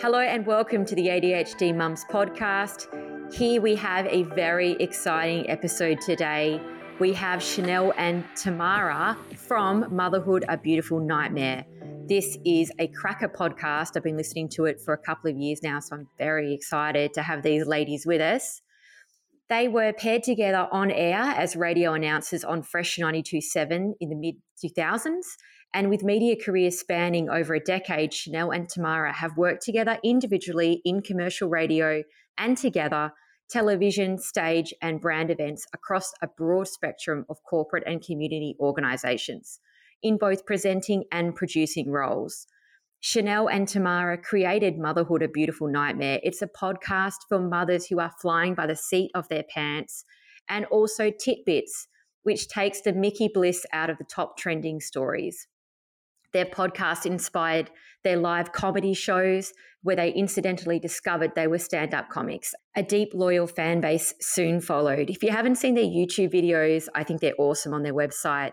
Hello and welcome to the ADHD Mums podcast. Here we have a very exciting episode today. We have Shanelle and Tamara from Motherhood A Beautiful Nightmare. This is a cracker podcast. I've been listening to it for a couple of years now, so I'm very excited to have these ladies with us. They were paired together on air as radio announcers on Fresh 92.7 in the mid 2000s. And with media careers spanning over a decade, Shanelle and Tamara have worked together individually in commercial radio and together television, stage, and brand events across a broad spectrum of corporate and community organisations in both presenting and producing roles. Shanelle and Tamara created Motherhood a Beautiful Nightmare. It's a podcast for mothers who are flying by the seat of their pants, and also Titbits, which takes the Mickey Bliss out of the top trending stories. Their podcast inspired their live comedy shows, where they incidentally discovered they were stand up comics. A deep, loyal fan base soon followed. If you haven't seen their YouTube videos, I think they're awesome on their website.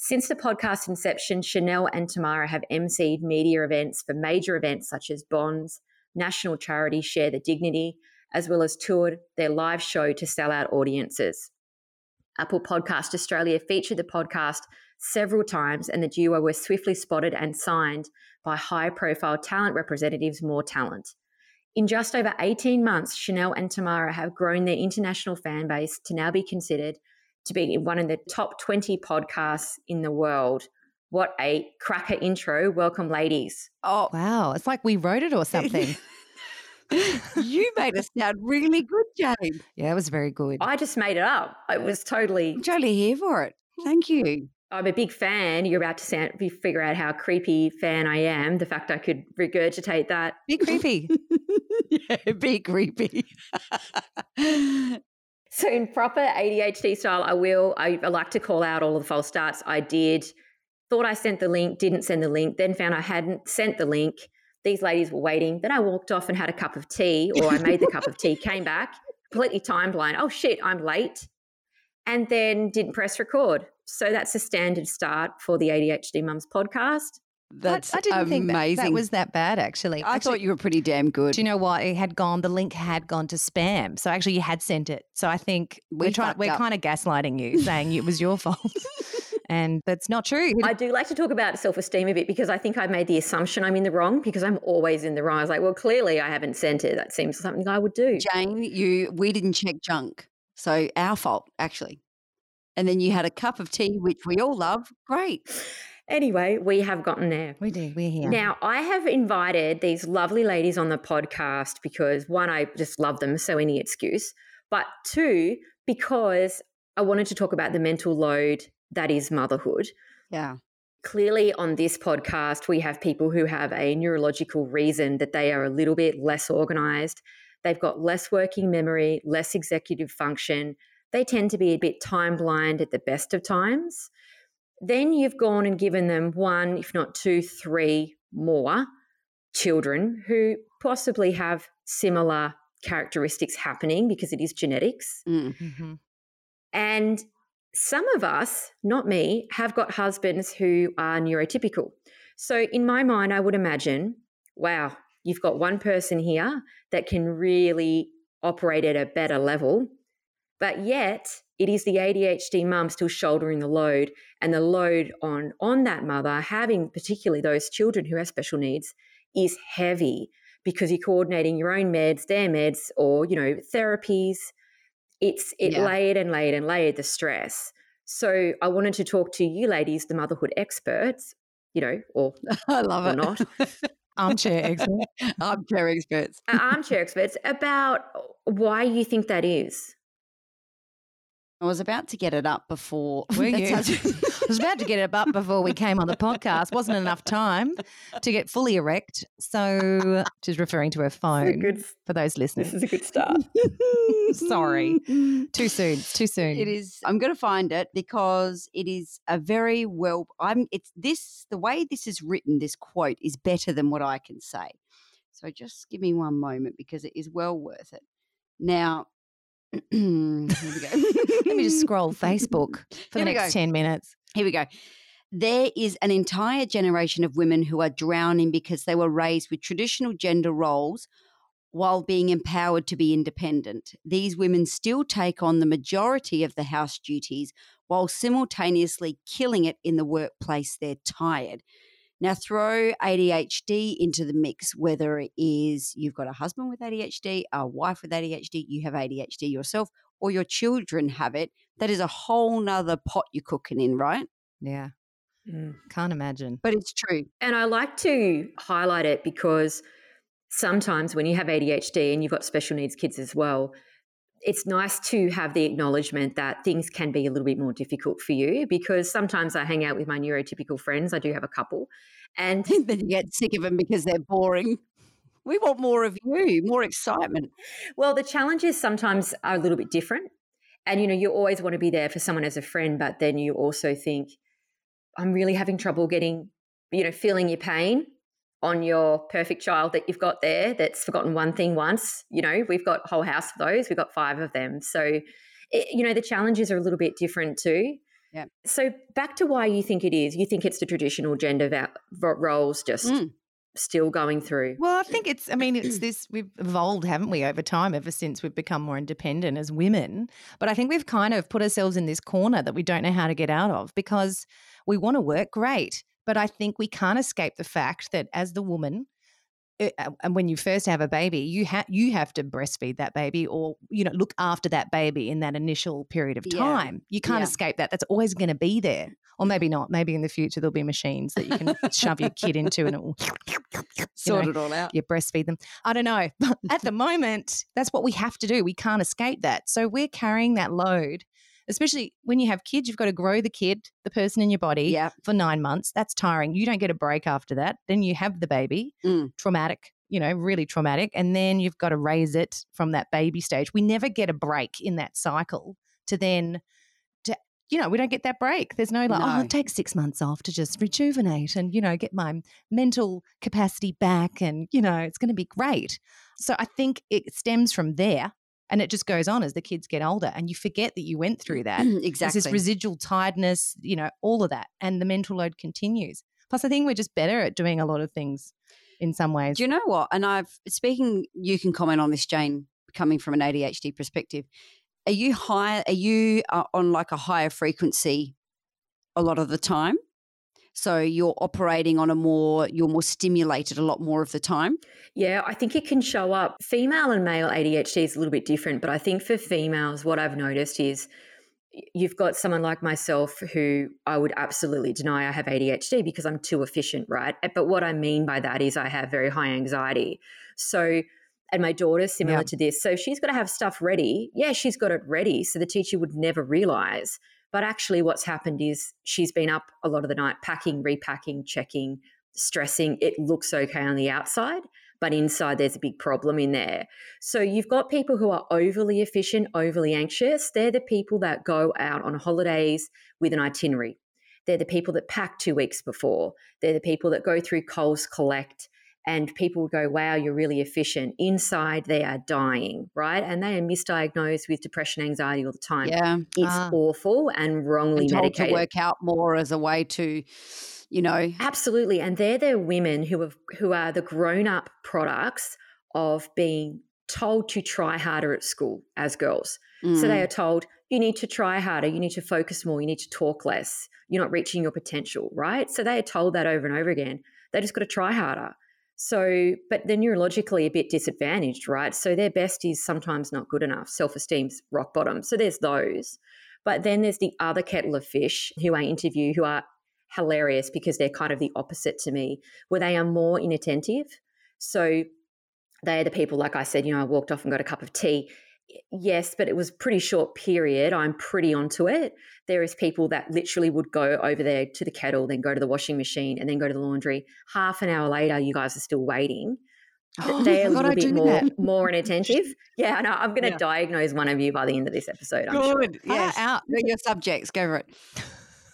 Since the podcast inception, Shanelle and Tamara have emceed media events for major events such as Bonds, national charity Share the Dignity, as well as toured their live show to sell out audiences. Apple Podcast Australia featured the podcast several times, and the duo were swiftly spotted and signed by high profile talent representatives More Talent. In just over 18 months, Chanel and Tamara have grown their international fan base to now be considered to be in one of the top 20 podcasts in the world. What a cracker intro. Welcome, ladies. Oh, wow. It's like we wrote it or something. you made us sound really good, Jane. Yeah, it was very good. I just made it up. It was totally. I'm totally here for it. Thank you. I'm a big fan. You're about to sound, figure out how creepy fan I am. The fact I could regurgitate that. Be creepy. yeah, be creepy. So in proper ADHD style, I will. I, I like to call out all of the false starts. I did. Thought I sent the link, didn't send the link, then found I hadn't sent the link. These ladies were waiting. Then I walked off and had a cup of tea, or I made the cup of tea, came back, completely time blind. Oh shit, I'm late. And then didn't press record. So that's a standard start for the ADHD Mums podcast. That's I, I didn't amazing. think that, that was that bad, actually. I actually, thought you were pretty damn good. Do you know what? It had gone. The link had gone to spam. So actually, you had sent it. So I think We we're trying. We're up. kind of gaslighting you, saying it was your fault, and that's not true. I do like to talk about self esteem a bit because I think I made the assumption I'm in the wrong because I'm always in the wrong. I was like, well, clearly I haven't sent it. That seems something I would do. Jane, you we didn't check junk. So our fault, actually. And then you had a cup of tea, which we all love. Great. Anyway, we have gotten there. we do. We're here. Now, I have invited these lovely ladies on the podcast because one, I just love them, so any excuse. But two, because I wanted to talk about the mental load that is motherhood. Yeah. Clearly, on this podcast, we have people who have a neurological reason that they are a little bit less organized. They've got less working memory, less executive function. They tend to be a bit time blind at the best of times. Then you've gone and given them one, if not two, three more children who possibly have similar characteristics happening because it is genetics. Mm. Mhm. And some of us, not me, have got husbands who are neurotypical. So, in my mind, I would imagine, wow, you've got one person here that can really operate at a better level. But yet, it is the ADHD mum still shouldering the load, and the load on on that mother having particularly those children who have special needs is heavy because you're coordinating your own meds, their meds, or you know therapies. It's it Yeah. layered and layered and layered the stress. So I wanted to talk to you ladies, the motherhood experts, you know, or I love Or it. not. Armchair expert. Armchair experts. armchair experts about why you think that is. I was about to get it up before. Were you? I was about to get it up before we came on the podcast. Wasn't enough time to get fully erect. So she's referring to her This is a phone good, for those listeners. this is a good start. Sorry. Too soon. Too soon. It is. I'm going to find it because it is a very well. I'm. It's this. The way this is written, this quote is better than what I can say. So just give me one moment because it is well worth it. Now, here we go. Let me just scroll Facebook for Here the next go. 10 minutes. Here we go. There is an entire generation of women who are drowning because they were raised with traditional gender roles while being empowered to be independent. These women still take on the majority of the house duties while simultaneously killing it in the workplace they're tired. Now, throw ADHD into the mix, whether it is you've got a husband with ADHD, a wife with ADHD, you have ADHD yourself, or your children have it. That is a whole nother pot you're cooking in, right? Yeah. Mm. Can't imagine. But it's true. And I like to highlight it because sometimes when you have ADHD and you've got special needs kids as well, it's nice to have the acknowledgement that things can be a little bit more difficult for you because sometimes I hang out with my neurotypical friends. I do have a couple. And then you get sick of them because they're boring. We want more of you, more excitement. Well, the challenges sometimes are a little bit different. And, you know, you always want to be there for someone as a friend, but then you also think, I'm really having trouble getting, you know, feeling your pain on your perfect child that you've got there that's forgotten one thing once. You know, we've got a whole house of those. We've got five of them. So, it, you know, the challenges are a little bit different too. Yeah. So back to why you think it is. You think it's the traditional gender va- roles just mm. still going through. Well, I think it's. I mean, it's this. We've evolved, haven't we, over time? Ever since we've become more independent as women. But I think we've kind of put ourselves in this corner that we don't know how to get out of because we want to work great but I think we can't escape the fact that as the woman, eh, and when you first have a baby, you have you have to breastfeed that baby, or you know look after that baby in that initial period of time. Yeah. You can't yeah. escape that. That's always going to be there, or maybe not. Maybe in the future there'll be machines that you can shove your kid into and it will sort know, it all out. You breastfeed them. I don't know, but at the moment, that's what we have to do. We can't escape that. So we're carrying that load especially when you have kids, you've got to grow the kid, the person in your body yep. for nine months. That's tiring. You don't get a break after that. Then you have the baby, mm. traumatic, you know, really traumatic. And then you've got to raise it from that baby stage. We never get a break in that cycle to then to you know, we don't get that break. There's no like, no. oh, I'll take six months off to just rejuvenate and, you know, get my mental capacity back and, you know, it's going to be great. So I think it stems from there and it just goes on as the kids get older and you forget that you went through that. exactly There's this residual tiredness you know all of that and the mental load continues. Plus i think we're just better at doing a lot of things in some ways. Do you know what? And i've speaking you can comment on this jane coming from an adhd perspective. Are you high are you uh, on like a higher frequency a lot of the time so you're operating on a more you're more stimulated a lot more of the time yeah i think it can show up female and male adhd is a little bit different but i think for females what i've noticed is you've got someone like myself who I would absolutely deny I have ADHD because I'm too efficient, right? Eh, but what I mean by that is I have very high anxiety. So, and my daughter's similar yeah. to this. So she's got to have stuff ready. Yeah, she's got it ready. So the teacher would never realize but actually, what's happened is she's been up a lot of the night packing, repacking, checking, stressing. It looks okay on the outside, but inside there's a big problem in there. So you've got people who are overly efficient, overly anxious. They're the people that go out on holidays with an itinerary. They're the people that pack two weeks before. They're the people that go through Coles Collect and people would go, wow, you're really efficient. Inside, they are dying, right? And they are misdiagnosed with depression, anxiety all the time. Yeah. It's uh, awful and wrongly and medicated. to work out more as a way to, you know. Absolutely. And they're the women who have who are the grown-up products of being told to try harder at school as girls. Mm. So they mm. are told, you need to try harder, you need to focus more, you need to talk less, you're not reaching your potential, right? So they are told that over and over again. They just got to try harder. So, but they're neurologically a bit disadvantaged, right? So their best is sometimes not good enough. Self esteem's rock bottom. So there's those. But then there's the other kettle of fish who I interview who are hilarious because they're kind of the opposite to me, where they are more inattentive. So they are the people, like I said, you know, I walked off and got a cup of tea yes, but it was pretty short period. I'm pretty onto it. There is people that literally would go over there to the kettle, then go to the washing machine, and then go to the laundry. Half an hour later, you guys are still waiting. Oh, They're a little bit more that. more inattentive. Yeah, I know. I'm going to yeah. diagnose one of you by the end of this episode. I'm Good. Sure. Yes. Out. Your subjects. Go for it.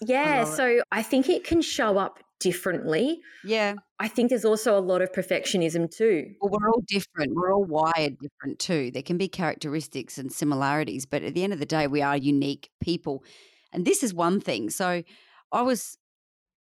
Yeah. I so it. I think it can show up differently. Yeah. I think there's also a lot of perfectionism too. Well, we're all different. We're all wired different too. There can be characteristics and similarities, but at the end of the day, we are unique people. And this is one thing. So I was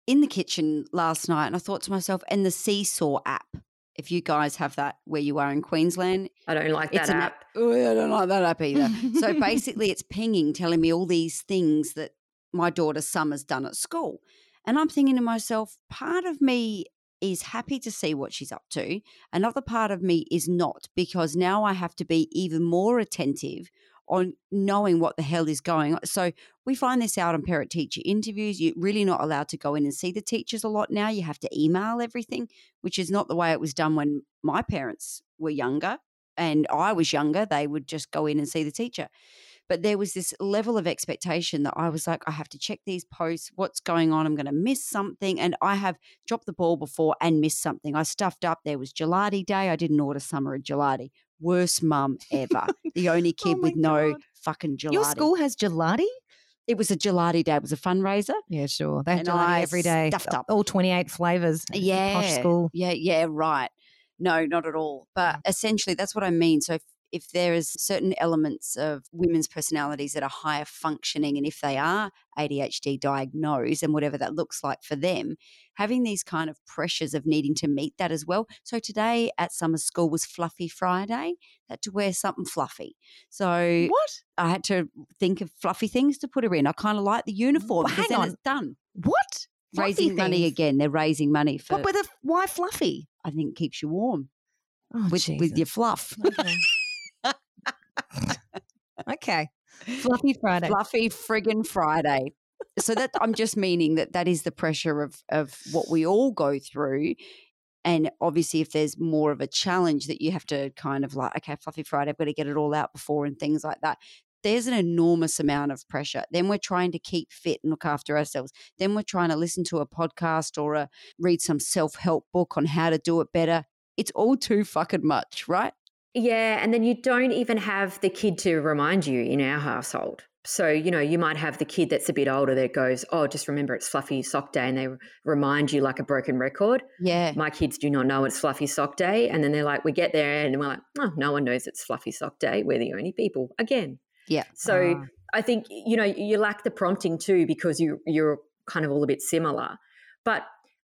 in the kitchen last night and I thought to myself, and the Seesaw app, if you guys have that where you are in Queensland, I don't like that an app. Oh, I don't like that app either. so basically, it's pinging, telling me all these things that my daughter Summer's done at school. And I'm thinking to myself, part of me is happy to see what she's up to. Another part of me is not, because now I have to be even more attentive on knowing what the hell is going on. So we find this out on parent teacher interviews. You're really not allowed to go in and see the teachers a lot now. You have to email everything, which is not the way it was done when my parents were younger and I was younger. They would just go in and see the teacher. But there was this level of expectation that I was like, I have to check these posts. What's going on? I'm going to miss something. And I have dropped the ball before and missed something. I stuffed up. There was gelati day. I didn't order summer gelati worst mum ever. the only oh kid Oh with no fucking gelati. Your school has gelati? It was a gelati day. It was a fundraiser. Yeah, sure. They have And gelati I every day. stuffed up. All 28 flavors. Yeah. Posh school. Yeah, yeah, right. No, not at all. But essentially, that's what I mean. So if, there is certain elements of women's personalities that are higher functioning, and if they are ADHD diagnosed, and whatever that looks like for them, having these kind of pressures of needing to meet that as well. So today at summer school was Fluffy Friday. Had to wear something fluffy. So What? I had to think of fluffy things to put her in. I kind of like the uniform Well, because then on. it's done. What? Fluffy raising money again. They're raising money for. But with a why fluffy? I think it keeps you warm Oh, with with your fluff. Okay. okay. Fluffy Friday. Fluffy friggin' Friday. So that I'm just meaning that that is the pressure of of what we all go through. And obviously, if there's more of a challenge that you have to kind of like, okay, Fluffy Friday, I've got to get it all out before and things like that. There's an enormous amount of pressure. Then we're trying to keep fit and look after ourselves. Then we're trying to listen to a podcast or a, read some self help book on how to do it better. It's all too fucking much, right? Yeah, and then you don't even have the kid to remind you in our household. So, you know, you might have the kid that's a bit older that goes, Oh, just remember it's Fluffy Sock Day. And they remind you like a broken record. Yeah. My kids do not know it's Fluffy Sock Day. And then they're like, We get there and we're like, Oh, no one knows it's Fluffy Sock Day. We're the only people again. Yeah. So Ah. I think, you know, you lack the prompting too because you, you're kind of all a bit similar. But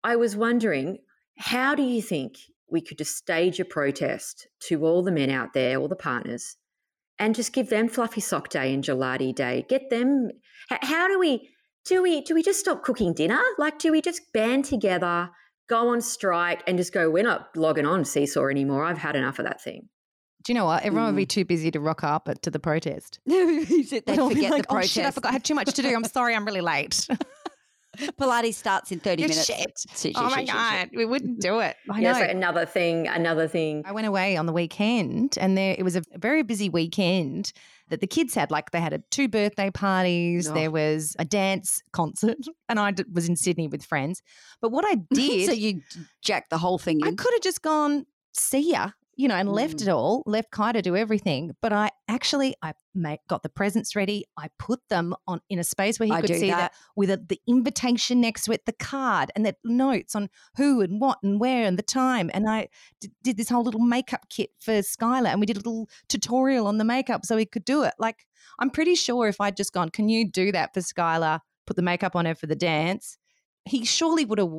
I was wondering, how do you think we could just stage a protest to all the men out there, all the partners, and just give them fluffy sock day and gelati day? Get them. How do we? Do we? Do we just stop cooking dinner? Like, do we just band together, go on strike, and just go? We're not logging on Seesaw anymore. I've had enough of that thing. Do you know what? Everyone Mm. would be too busy to rock up at- to the protest. they They'd all be forget like, the oh protest. shit, I forgot. I had too much to do. I'm sorry, I'm really late. Pilates starts in 30 Yeah, minutes. shit. Shit, oh shit, my shit, shit, god, shit. we wouldn't do it. I yeah, know. so another thing. Another thing. I went away on the weekend and there it was a very busy weekend that the kids had. Like they had a, two birthday parties, Oh. there was a dance concert, and I d- was in Sydney with friends. But what I did, so you jacked the whole thing I could have just gone, see ya, you know, and left Mm. it all, left Kai to do everything. But I actually, I made, got the presents ready. I put them on in a space where he I could see that. that with a, the invitation next to it, the card, and the notes on who and what and where and the time. And I d- did this whole little makeup kit for Skylar, and we did a little tutorial on the makeup so he could do it. Like, I'm pretty sure if I'd just gone, can you do that for Skylar? Put the makeup on her for the dance. He surely would have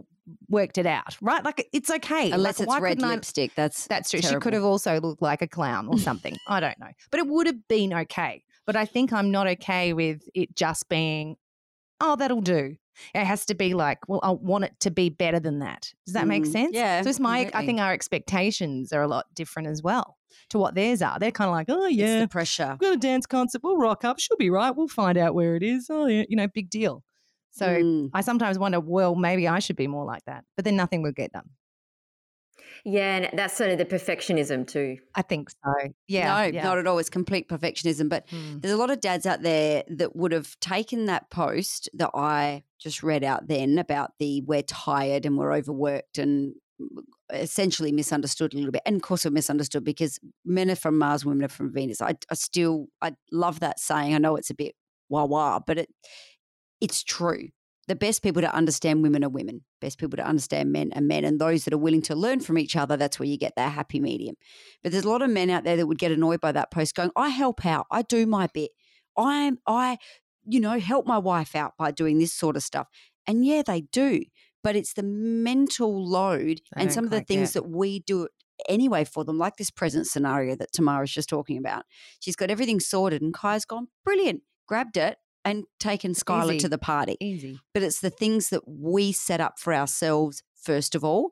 worked it out, right? Like it's okay. Unless Like, it's red couldn't I- lipstick. That's that's true. She could have also looked like a clown or something. I don't know. But it would have been okay. But I think I'm not okay with it just being, oh, that'll do. It has to be like, well, I want it to be better than that. Does that make Mm, sense? yeah, So it's my, I think our expectations are a lot different as well to what theirs are. They're kind of like, oh, It's yeah, the pressure. we've got a dance concert. We'll rock up. She'll be right. We'll find out where it is. Oh, yeah, you know, big deal. So Mm. I sometimes wonder, well, maybe I should be more like that. But then nothing will get done. Yeah, and that's sort of the perfectionism too. I think so. Yeah. no, yeah. not at all. It's complete perfectionism. But Hmm. there's a lot of dads out there that would have taken that post that I just read out then about the we're tired and we're overworked and essentially misunderstood a little bit. And of course, we're misunderstood because men are from Mars, women are from Venus. I, I still, I love that saying. I know it's a bit wah wah, but it it's true. The best people to understand women are women. Best people to understand men are men. And those that are willing to learn from each other, that's where you get that happy medium. But there's a lot of men out there that would get annoyed by that post going, I help out. I do my bit. I'm, I, you know, help my wife out by doing this sort of stuff. And yeah, they do. but it's the mental load and some of the things get. that we do anyway for them, like this present scenario that Tamara's just talking about. She's got everything sorted, and Kai's gone, brilliant, grabbed it and taken Skylar Easy. to the party. Easy. But it's the things that we set up for ourselves first of all,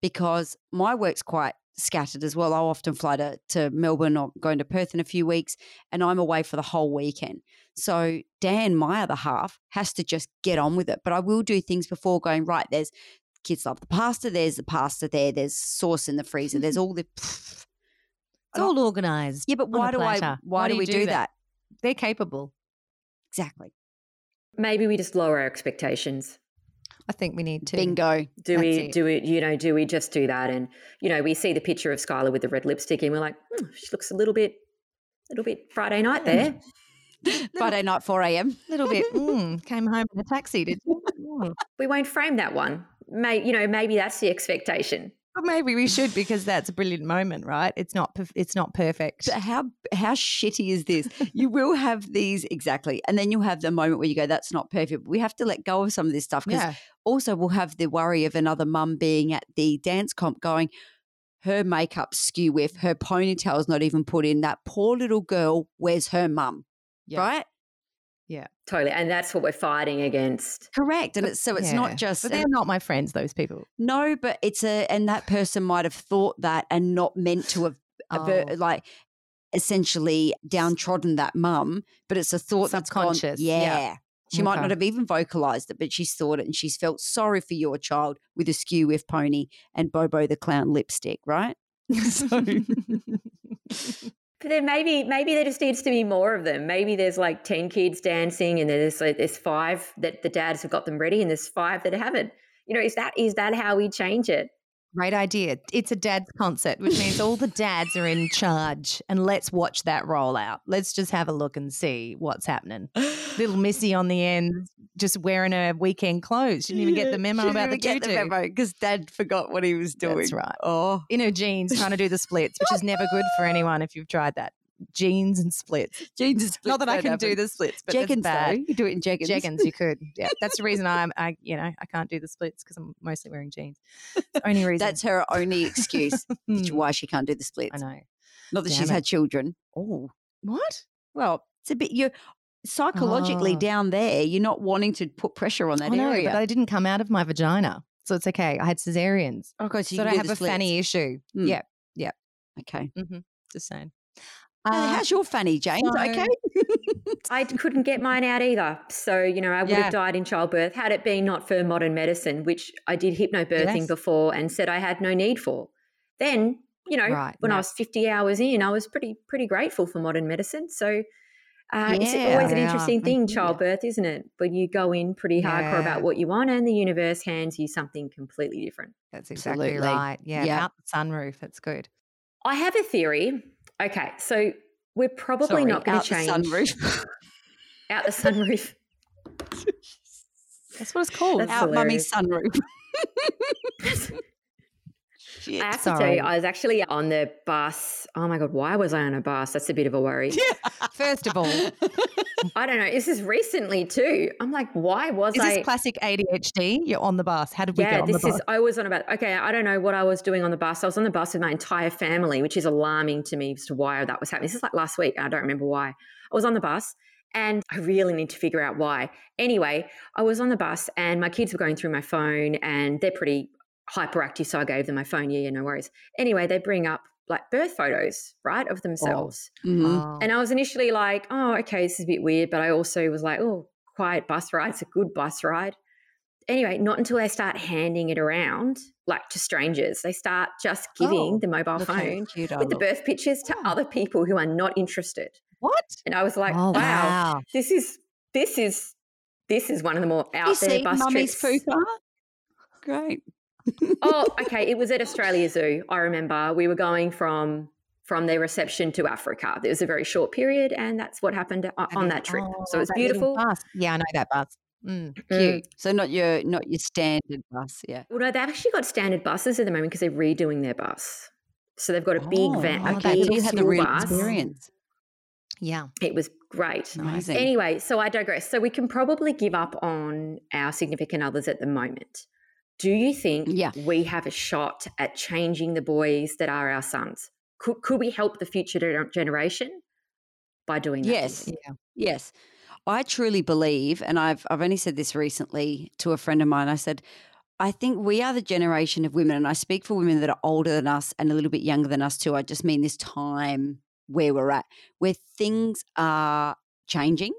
because my work's quite scattered as well. I'll often fly to, to Melbourne or going to Perth in a few weeks, and I'm away for the whole weekend. So Dan, my other half, has to just get on with it. But I will do things before going, right, there's kids love the pasta, there's the pasta there, there's sauce in the freezer, there's all the It's all organized. Yeah, but why do I platter. why, do, you we do that? They're capable. Exactly. Maybe we just lower our expectations. I think we need to. Bingo. Do That's we it. do it? You know, do we just do that? And you know, we see the picture of Skylar with the red lipstick, and we're like, hmm, she looks a little bit, little bit Friday night there. Friday night, 4 a.m. A little bit. Mm, came home in a taxi, did you? Mm. We won't frame that one. May you know, maybe that's the expectation. But maybe we should because that's a brilliant moment, right? It's not. It's not perfect. But how how shitty is this? you will have these exactly, and then you'll have the moment where you go, "That's not perfect." We have to let go of some of this stuff because Yeah. also we'll have the worry of another mum being at the dance comp going, her makeup skew with her ponytail's not even put in. That poor little girl, where's her mum? Yeah. Right? Totally, and that's what we're fighting against. Correct. And it's so it's not just But they're not my friends. Those people. no, but it's a and that person might have thought that and not meant to have aver- Oh. like essentially downtrodden that mum, but it's a thought that's gone, yeah. yeah. She might not have even vocalized it, but she's thought it and she's felt sorry for your child with a skew with pony and Bobo the clown lipstick, right? so, But then maybe maybe there just needs to be more of them. Maybe there's like ten kids dancing, and there's like there's five that the dads have got them ready, and there's five that haven't. You know, is that is that how we change it? Great idea. It's a dad's concert, which means all the dads are in charge. And let's watch that roll out. Let's just have a look and see what's happening. Little Missy on the end, just wearing her weekend clothes. She didn't even get the memo about the tutu. because Dad forgot what he was doing. That's right. Oh, In her jeans, trying to do the splits, which is never good for anyone if you've tried that. Jeans and splits. jeans and splits. Not that I can don't do the splits, but that's Jeggings, bad. though. You do it in jeggings. Jeggings, you could. Yeah, that's the reason I'm. I you know I can't do the splits because I'm mostly wearing jeans. Only reason. That's her only excuse Hmm, why she can't do the splits. I know. Not that Damn she's it. had children. Oh, What? well, it's a bit you're psychologically Oh. down there. You're not wanting to put pressure on that I know, area. but I didn't come out of my vagina, so it's okay. I had cesareans, okay, so, so, you I have a splits. fanny issue. Hmm. Yeah, Okay. just saying. Uh, how's your fanny, James? so- okay. I couldn't get mine out either. So, you know, I would Yeah. have died in childbirth had it been not for modern medicine, which I did hypnobirthing Yes. before and said I had no need for. Then, you know, Right, when I was 50 hours in, I was pretty pretty grateful for modern medicine. So, uh, it's Yeah, always an interesting thing, childbirth, isn't it? When you go in pretty hardcore Yeah. about what you want and the universe hands you something completely different. That's exactly Absolutely. right. Yeah, Yeah. out the sunroof. That's good. I have a theory. Okay, so we're probably Sorry, not going out to the change sunroof. out the sunroof. That's what it's called. That's out mummy's sunroof. Shit. I have to tell you, I was actually on the bus. Oh my god, why was I on a bus? That's a bit of a worry. First of all, I don't know. This is recently too. I'm like, why was is I? this is classic ADHD? You're on the bus. How did we yeah, get on this the bus? is. I was on about. Okay, I don't know what I was doing on the bus. I was on the bus with my entire family, which is alarming to me as to why that was happening. This is like last week. I don't remember why. I was on the bus. And I really need to figure out why. Anyway, I was on the bus and my kids were going through my phone and they're pretty hyperactive. So I gave them my phone. Yeah, yeah, no worries. Anyway, they bring up like birth photos, right, of themselves. Mhm. Oh. And I was initially like, oh, okay, this is a bit weird. But I also was like, oh, quiet bus ride. It's a good bus ride. Anyway, not until they start handing it around, like to strangers, they start just giving Oh, the mobile phone cute with the look. birth pictures to Oh. other people who are not interested. what? And I was like, oh, wow, this is this is this is one of the more you out there see bus mummy's trips. fupa? Great. Oh, okay. It was at Australia Zoo. I remember we were going from from their reception to Africa. There was a very short period, and that's what happened on that trip. so Oh, it's that little beautiful. bus. Yeah, I know that bus. Mm. Mm. Cute. So not your not your standard bus, yeah. Well, no, they've actually got standard buses at the moment because they're redoing their bus. So they've got a big Oh, van, okay, big so you had the real bus. experience. Yeah. It was great. Amazing. Anyway, so I digress. So we can probably give up on our significant others at the moment. Do you think Yeah. we have a shot at changing the boys that are our sons? Could, could we help the future generation by doing that? Yes. Yeah. Yes. I truly believe, and I've I've only said this recently to a friend of mine. I said, I think we are the generation of women, and I speak for women that are older than us and a little bit younger than us too. I just mean this time where we're at, where things are changing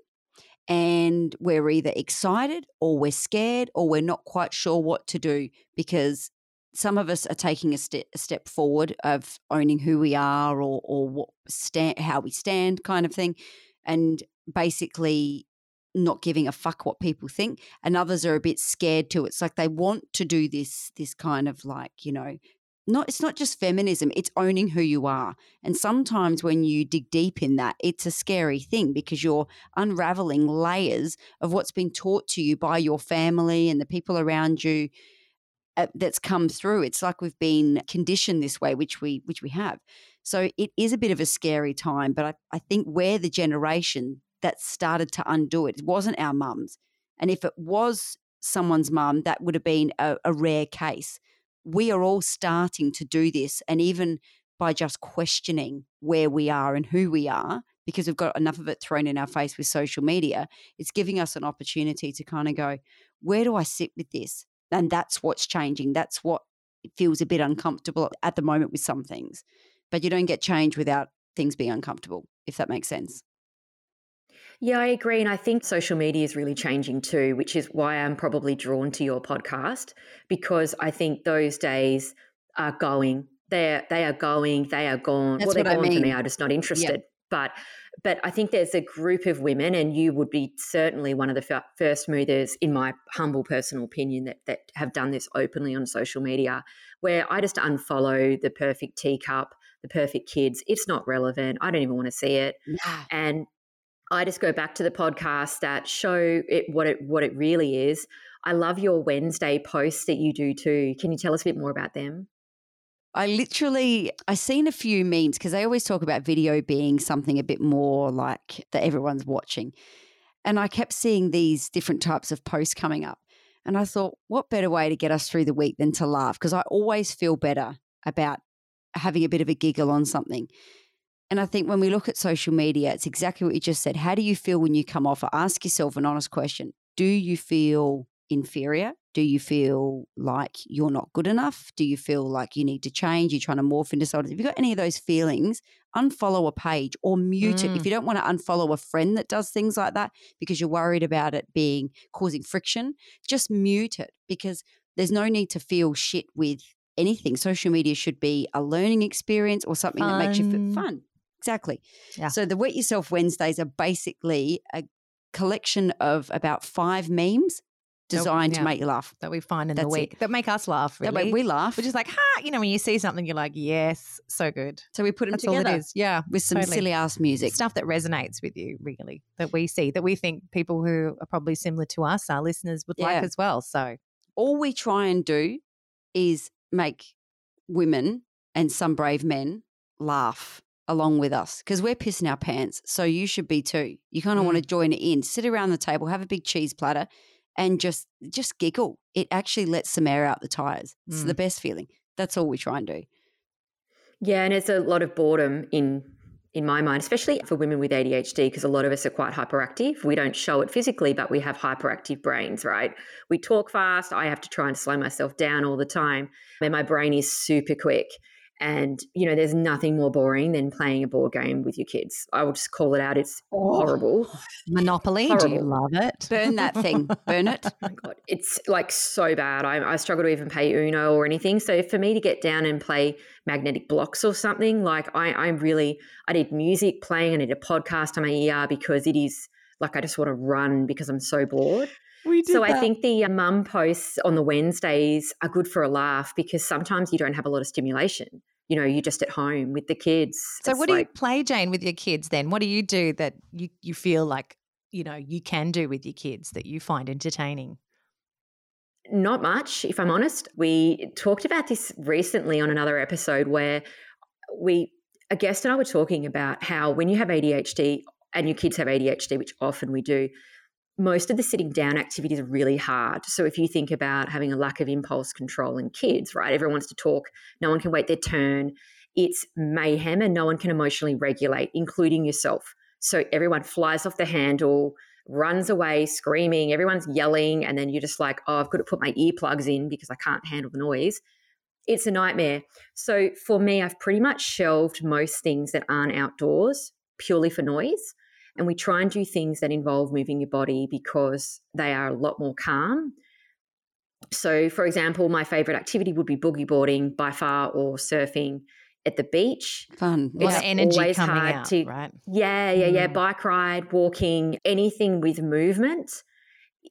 and we're either excited or we're scared or we're not quite sure what to do because some of us are taking a, a step forward of owning who we are or or what stand how we stand kind of thing and basically not giving a fuck what people think and others are a bit scared too. It's like they want to do this this kind of like you know not it's not just feminism it's owning who you are. And sometimes when you dig deep in that it's a scary thing because you're unraveling layers of what's been taught to you by your family and the people around you uh, that's come through. It's like we've been conditioned this way which we which we have. So it is a bit of a scary time but i, I think we're the generation that started to undo it. It wasn't our mums. And if it was someone's mum that would have been a, a rare case we are all starting to do this and even by just questioning where we are and who we are because we've got enough of it thrown in our face with social media it's giving us an opportunity to kind of go where do i sit with this? And that's what's changing. That's what feels a bit uncomfortable at the moment with some things but you don't get change without things being uncomfortable if that makes sense Yeah, I agree. And I think social media is really changing too, which is why I'm probably drawn to your podcast because I think those days are going. They're they are going, they are gone. That's well, they're what I gone for me. I'm just not interested. But but I think there's a group of women, and you would be certainly one of the fir- first movers, in my humble personal opinion, that that have done this openly on social media, where I just unfollow the perfect teacup, the perfect kids. It's not relevant. I don't even want to see it nah. and I just go back to the podcast that show it what it what it really is. I love your Wednesday posts that you do too. Can you tell us a bit more about them? I literally I seen a few memes because they always talk about video being something a bit more like that everyone's watching. And I kept seeing these different types of posts coming up. And I thought, what better way to get us through the week than to laugh? Because I always feel better about having a bit of a giggle on something. And I think when we look at social media, it's exactly what you just said. How do you feel when you come off? Ask yourself an honest question. Do you feel inferior? Do you feel like you're not good enough? Do you feel like you need to change? You're trying to morph into something. If you've got any of those feelings, unfollow a page or mute it. If Mm. you don't want to unfollow a friend that does things like that because you're worried about it being causing friction, just mute it because there's no need to feel shit with anything. Social media should be a learning experience or something that makes you feel Fun. Exactly. Yeah. So the Wet Yourself Wednesdays are basically a collection of about five memes designed yeah. to make you laugh. that we find in the That's it. week that make us laugh. That Really, way we laugh. which is like, ha! You know, when you see something, you're like, yes, so good. so we put them That's all together it is. Yeah, with some totally. silly ass music. stuff that resonates with you, really, that we see, that we think people who are probably similar to us, our listeners, would Yeah. like as well. So, All we try and do is make women and some brave men laugh along with us because we're pissing our pants. So you should be too. You kind of want to join in, sit around the table, have a big cheese platter, and just just giggle. It actually lets some air out the tires. It's Mm. the best feeling. That's all we try and do. Yeah, and it's a lot of boredom in in my mind, especially for women with ADHD, because a lot of us are quite hyperactive. We don't show it physically, but we have hyperactive brains, right? We talk fast. I have to try and slow myself down all the time. And my brain is super quick. And, you know, there's nothing more boring than playing a board game with your kids. I will just call it out. It's oh, horrible. Monopoly, do you love it? Burn that thing. Burn it. Oh my God. It's like so bad. I, I struggle to even play Uno or anything. So for me to get down and play magnetic blocks or something, like I, I'm really, I need music playing. I need a podcast on my ear because it is like I just want to run because I'm so bored. We So I think the uh, mum posts on the Wednesdays are good for a laugh because sometimes you don't have a lot of stimulation. You know, you're just at home with the kids. So, It's what do like- you play, Jane, with your kids then? What do you do that you, you feel like, you know, you can do with your kids that you find entertaining? Not much, if I'm honest. We talked about this recently on another episode where we, a guest and I were talking about how when you have ADHD and your kids have ADHD, which often we do, most of the sitting down activities are really hard. So if you think about having a lack of impulse control in kids, right? Everyone wants to talk, no one can wait their turn. It's mayhem and no one can emotionally regulate, including yourself. So everyone flies off the handle, runs away screaming, everyone's yelling, and then you're just like, oh, I've got to put my earplugs in because I can't handle the noise. It's a nightmare. So for me, I've pretty much shelved most things that aren't outdoors purely for noise. And we try and do things that involve moving your body because they are a lot more calm. So, for example, my favorite activity would be boogie boarding by far or surfing at the beach. Fun. Lot of energy coming out, to, right? Yeah, yeah, yeah. Mm. Bike ride, walking, anything with movement,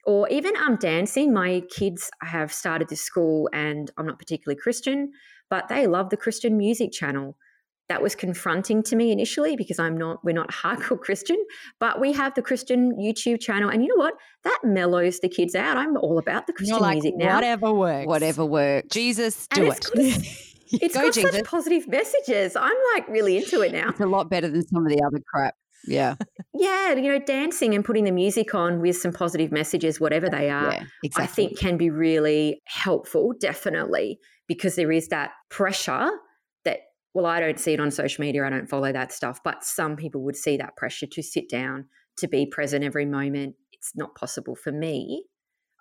or even um dancing. My kids have started this school, and I'm not particularly Christian, but they love the Christian music channel. That was confronting to me initially because I'm not. We're not hardcore Christian, but we have the Christian YouTube channel, and you know what? That mellows the kids out. I'm all about the Christian You're like, music now. whatever works. Whatever works. Jesus, And do it's it. It's Go, got Jesus. such positive messages. I'm like really into it now. It's a lot better than some of the other crap. Yeah. Yeah, you know, dancing and putting the music on with some positive messages, whatever they are, yeah. Exactly. I think can be really helpful, definitely, because there is that pressure that, well, I don't see it on social media, I don't follow that stuff, but some people would see that pressure to sit down, to be present every moment. It's not possible for me.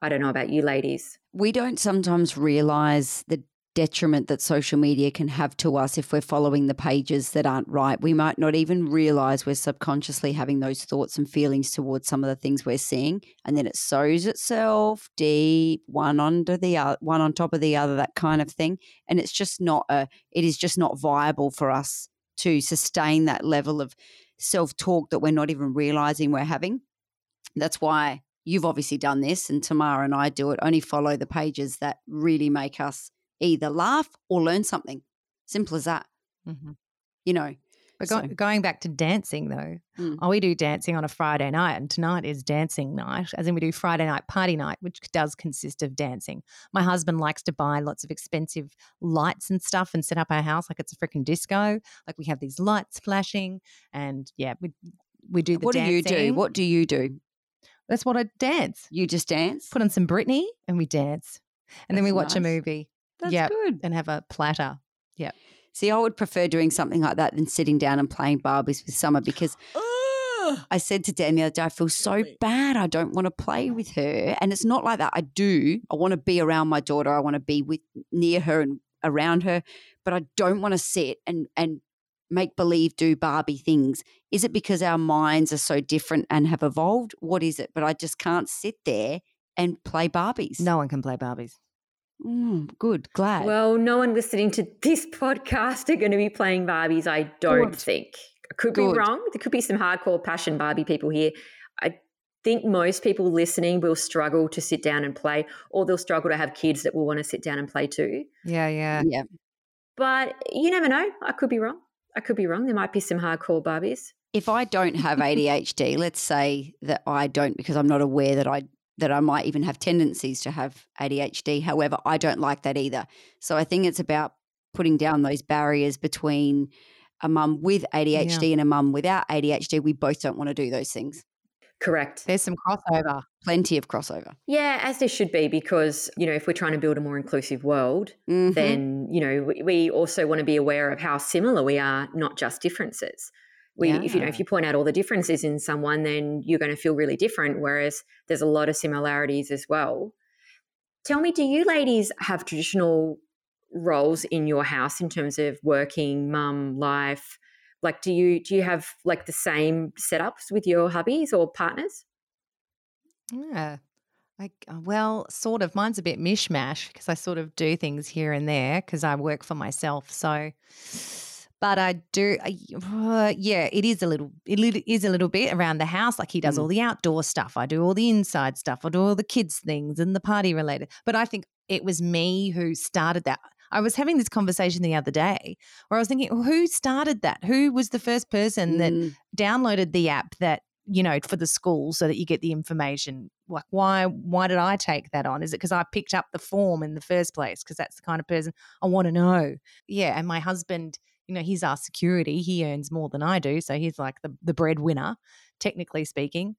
I don't know about you ladies. we don't sometimes realize the detriment that social media can have to us if we're following the pages that aren't right. We might not even realize we're subconsciously having those thoughts and feelings towards some of the things we're seeing, and then it sows itself deep, one under the other, one on top of the other, that kind of thing. And it's just not a. It is just not viable for us to sustain that level of self talk that we're not even realizing we're having. That's why you've obviously done this, and Tamara and I do it. Only follow the pages that really make us either laugh or learn something. Simple as that. Mhm. You know. But go, So- going back to dancing though, Mm. oh, we do dancing on a Friday night, and tonight is dancing night, as in we do Friday night party night, which does consist of dancing. My husband likes to buy lots of expensive lights and stuff and set up our house like it's a freaking disco. Like we have these lights flashing, and yeah, we we do the What do you do? What do you do? That's what I dance. You just dance? Put on some Britney and we dance, and then we That's watch a movie That's Yep. good. and have a platter. Yeah. See, I would prefer doing something like that than sitting down and playing Barbies with Summer because I said to Dan the other day, I feel so bad. I don't want to play with her. And it's not like that. I do. I want to be around my daughter. I want to be with near her and around her, but I don't want to sit and and make believe do Barbie things. Is it because our minds are so different and have evolved? What is it? But I just can't sit there and play Barbies. No one can play Barbies. Mm, good. Glad. Well, no one listening to this podcast are going to be playing Barbies, I don't Good. think. I could Good. be wrong. There could be some hardcore passion Barbie people here. I think most people listening will struggle to sit down and play, or they'll struggle to have kids that will want to sit down and play too. Yeah, yeah. yeah. But you never know. I could be wrong. I could be wrong. There might be some hardcore Barbies. if I don't have ADHD, let's say that I don't because I'm not aware that I that I might even have tendencies to have ADHD. However, I don't like that either. So I think it's about putting down those barriers between a mum with ADHD and a mum without ADHD. We both don't want to do those things. Correct. There's some crossover. Plenty of crossover. Yeah, as there should be, because, you know, if we're trying to build a more inclusive world, Mhm. then you know we, we also want to be aware of how similar we are, not just differences. We, if you know, if you point out all the differences in someone, then you're going to feel really different. Whereas there's a lot of similarities as well. Tell me, do you ladies have traditional roles in your house in terms of working, mum, life? Like, do you do you have like the same setups with your hubbies or partners? Yeah. Like, uh, well, sort of. Mine's a bit mishmash because I sort of do things here and there because I work for myself. So, but I do, uh, yeah, it is a little, it is a little bit around the house. Like he does Mm. all the outdoor stuff. I do all the inside stuff. I do all the kids things and the party related. But I think it was me who started that. I was having this conversation the other day where I was thinking, who started that? Who was the first person that Mm. downloaded the app that you know for the school so that you get the information like why why did i take that on is it because i picked up the form in the first place because that's the kind of person i want to know yeah and my husband you know he's our security he earns more than i do so he's like the, the breadwinner technically speaking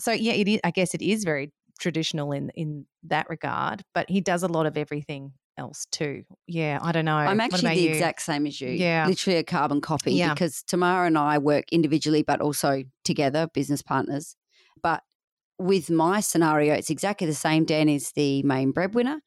So yeah, it is. I guess it is very traditional in in that regard, but he does a lot of everything else too. Yeah, I don't know. I'm actually the you? exact same as you. Yeah. Literally a carbon copy Yeah. because Tamara and I work individually but also together, business partners. But with my scenario, it's exactly the same. Dan is the main breadwinner.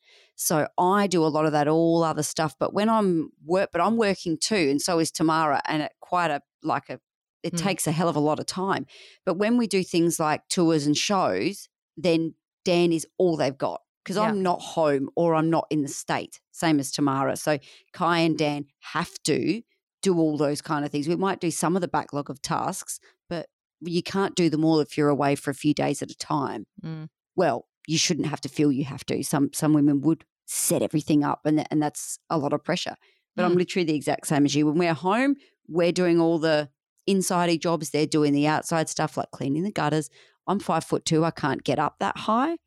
So I do a lot of that all other stuff. But when I'm work but I'm working too, and so is Tamara, and it quite a like a it Mm. takes a hell of a lot of time. But when we do things like tours and shows, then Dan is all they've got because Yeah. I'm not home or I'm not in the state, same as Tamara. So Kai and Dan have to do all those kind of things. We might do some of the backlog of tasks, but you can't do them all if you're away for a few days at a time. Mm. Well, you shouldn't have to feel you have to. Some some women would set everything up, and and that's a lot of pressure. But I'm Mm. literally the exact same as you. When we're home, we're doing all the insidey jobs. They're doing the outside stuff like cleaning the gutters. I'm five foot two. I can't get up that high.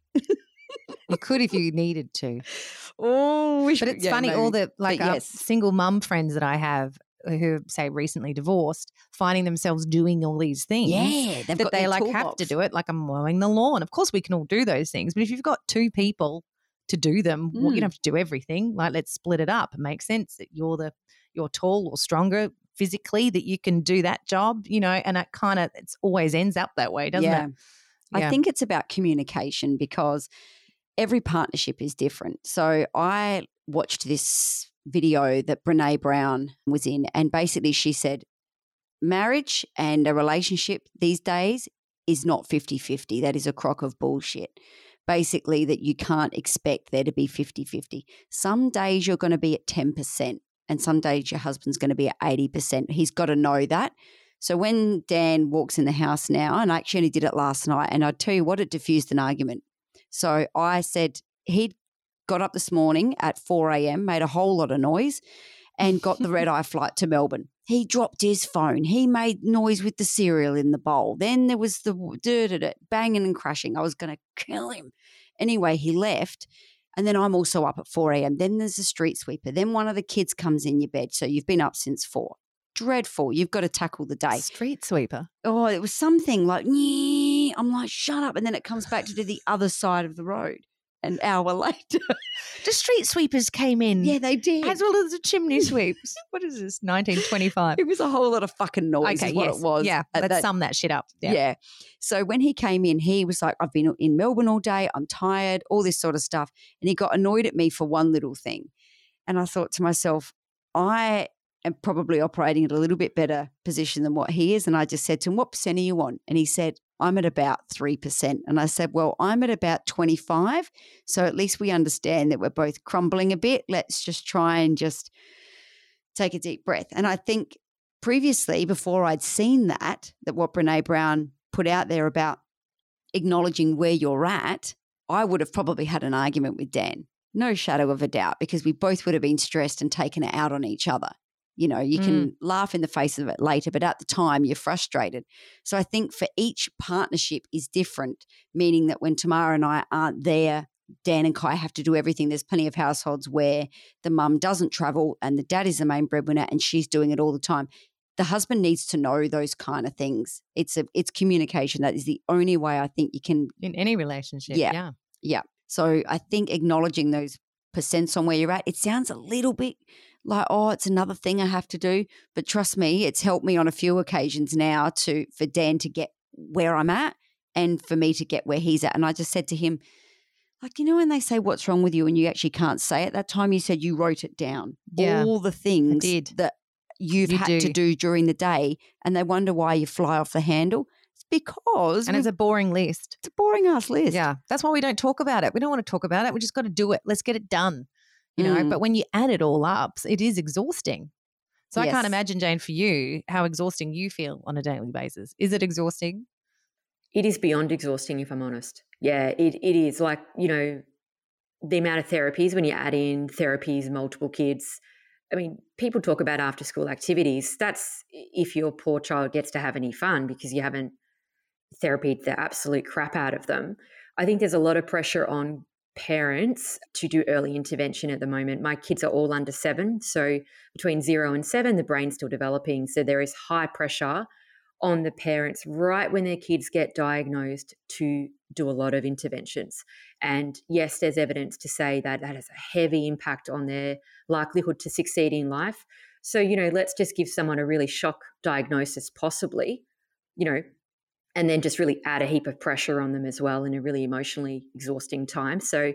You could if you needed to. Oh, But it's funny, all the like uh, yes. single mum friends that I have who say recently divorced, finding themselves doing all these things. yeah, that they like have to do it. Like I'm mowing the lawn. Of course, we can all do those things, but if you've got two people to do them, well, you Mm. don't have to do everything. Like let's split it up. It makes sense that you're the you're tall or stronger physically that you can do that job. You know, and it kind of it's always ends up that way, doesn't yeah. it? I think it's about communication because every partnership is different. So I watched this video that Brene Brown was in, and basically she said, marriage and a relationship these days is not 50 50. That is a crock of bullshit. Basically, that you can't expect there to be 50 50. Some days you're going to be at 10%, and some days your husband's going to be at 80%. He's got to know that. So when Dan walks in the house now, and I actually only did it last night, and I tell you what, it diffused an argument. So I said he'd got up this morning at 4 a.m., made a whole lot of noise, and got the red eye flight to Melbourne. He dropped his phone. He made noise with the cereal in the bowl. Then there was the dirt at it, banging and crashing. I was going to kill him. Anyway, he left. And then I'm also up at 4 a.m. Then there's a street sweeper. Then one of the kids comes in your bed. So you've been up since four. Dreadful. You've got to tackle the day. street sweeper. Oh, it was something like. I'm like, shut up. And then it comes back to do the other side of the road an hour later. The street sweepers came in. yeah, they did. As well as the chimney sweeps. what is this? 1925. It was a whole lot of fucking noise, is what yes. it was. Yeah, let's that- sum that shit up. yeah. Yeah. So when he came in, he was like, I've been in Melbourne all day. I'm tired, all this sort of stuff. And he got annoyed at me for one little thing. And I thought to myself, I am probably operating at a little bit better position than what he is. And I just said to him, What percent are you on? And he said, I'm at about 3%. And I said, Well, I'm at about 25. So at least we understand that we're both crumbling a bit. Let's just try and just take a deep breath. And I think previously, before I'd seen that, that what Brene Brown put out there about acknowledging where you're at, I would have probably had an argument with Dan. No shadow of a doubt, because we both would have been stressed and taken it out on each other. You know, you mm. can laugh in the face of it later, but at the time you're frustrated. So I think for each partnership is different, meaning that when Tamara and I aren't there, Dan and Kai have to do everything. There's plenty of households where the mum doesn't travel and the dad is the main breadwinner and she's doing it all the time. The husband needs to know those kind of things. It's a it's communication. That is the only way I think you can In any relationship. Yeah. Yeah. yeah. So I think acknowledging those percents on where you're at, it sounds a little bit like, oh, it's another thing I have to do. But trust me, it's helped me on a few occasions now to for Dan to get where I'm at and for me to get where he's at. And I just said to him, like, you know, when they say what's wrong with you and you actually can't say it, that time you said you wrote it down. Yeah, All the things did. that you've You had to do. do during the day and they wonder why you fly off the handle. It's because And it's a boring list. it's a boring ass list. Yeah. That's why we don't talk about it. We don't want to talk about it. We just got to do it. Let's get it done. You know, Mm. but when you add it all up, it is exhausting. So I can't imagine, Jane, for you, how exhausting you feel on a daily basis. Is it exhausting? It is beyond exhausting, if I'm honest. Yeah, it, it is. Like, you know, the amount of therapies, when you add in therapies, multiple kids. I mean, people talk about after school activities. That's if your poor child gets to have any fun because you haven't therapied the absolute crap out of them. I think there's a lot of pressure on parents to do early intervention at the moment. My kids are all under seven. So between zero and seven, the brain's still developing. So there is high pressure on the parents right when their kids get diagnosed to do a lot of interventions. And yes, there's evidence to say that that has a heavy impact on their likelihood to succeed in life. So, you know, let's just give someone a really shock diagnosis, possibly, you know, and then just really add a heap of pressure on them as well in a really emotionally exhausting time. So,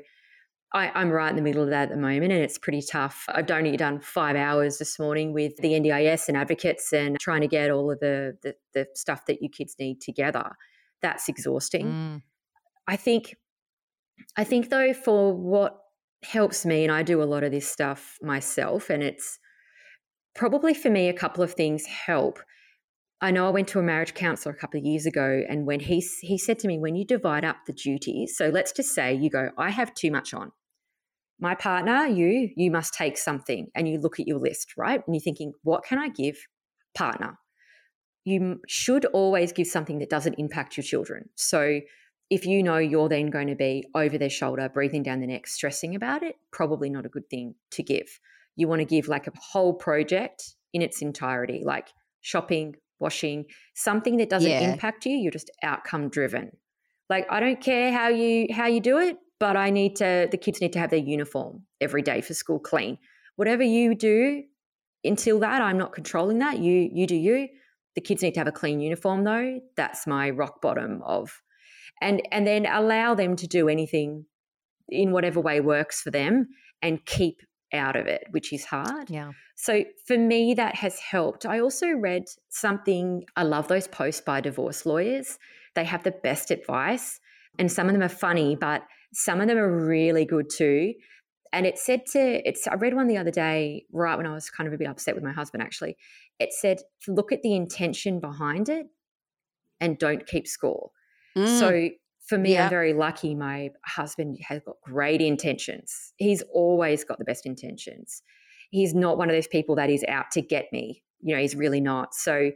I, am right in the middle of that at the moment, and it's pretty tough. I've only done five hours this morning with the NDIS and advocates and trying to get all of the, the, the stuff that you kids need together. That's exhausting. Mm. I think, I think though, for what helps me, and I do a lot of this stuff myself, and it's probably for me a couple of things help. I know I went to a marriage counselor a couple of years ago, and when he he said to me, when you divide up the duties, so let's just say you go, I have too much on. My partner, you, you must take something, and you look at your list, right? And you're thinking, what can I give partner? You should always give something that doesn't impact your children. So if you know you're then going to be over their shoulder, breathing down the neck, stressing about it, probably not a good thing to give. You want to give like a whole project in its entirety, like shopping, washing, something that doesn't yeah. impact you. You're just outcome driven. Like I don't care how you how you do it, but I need to the kids need to have their uniform every day for school clean. Whatever you do until that, I'm not controlling that. You you do you. The kids need to have a clean uniform though. That's my rock bottom of and and then allow them to do anything in whatever way works for them and keep out of it, which is hard. Yeah. So for me, that has helped. I also read something, I love those posts by divorce lawyers. They have the best advice, and some of them are funny, but some of them are really good too. And it said to, it's, I read one the other day, right when I was kind of a bit upset with my husband, actually. It said, look at the intention behind it and don't keep score. Mm. So for me, I'm very lucky. My husband has got great intentions. He's always got the best intentions. He's not one of those people that is out to get me. You know, he's really not. So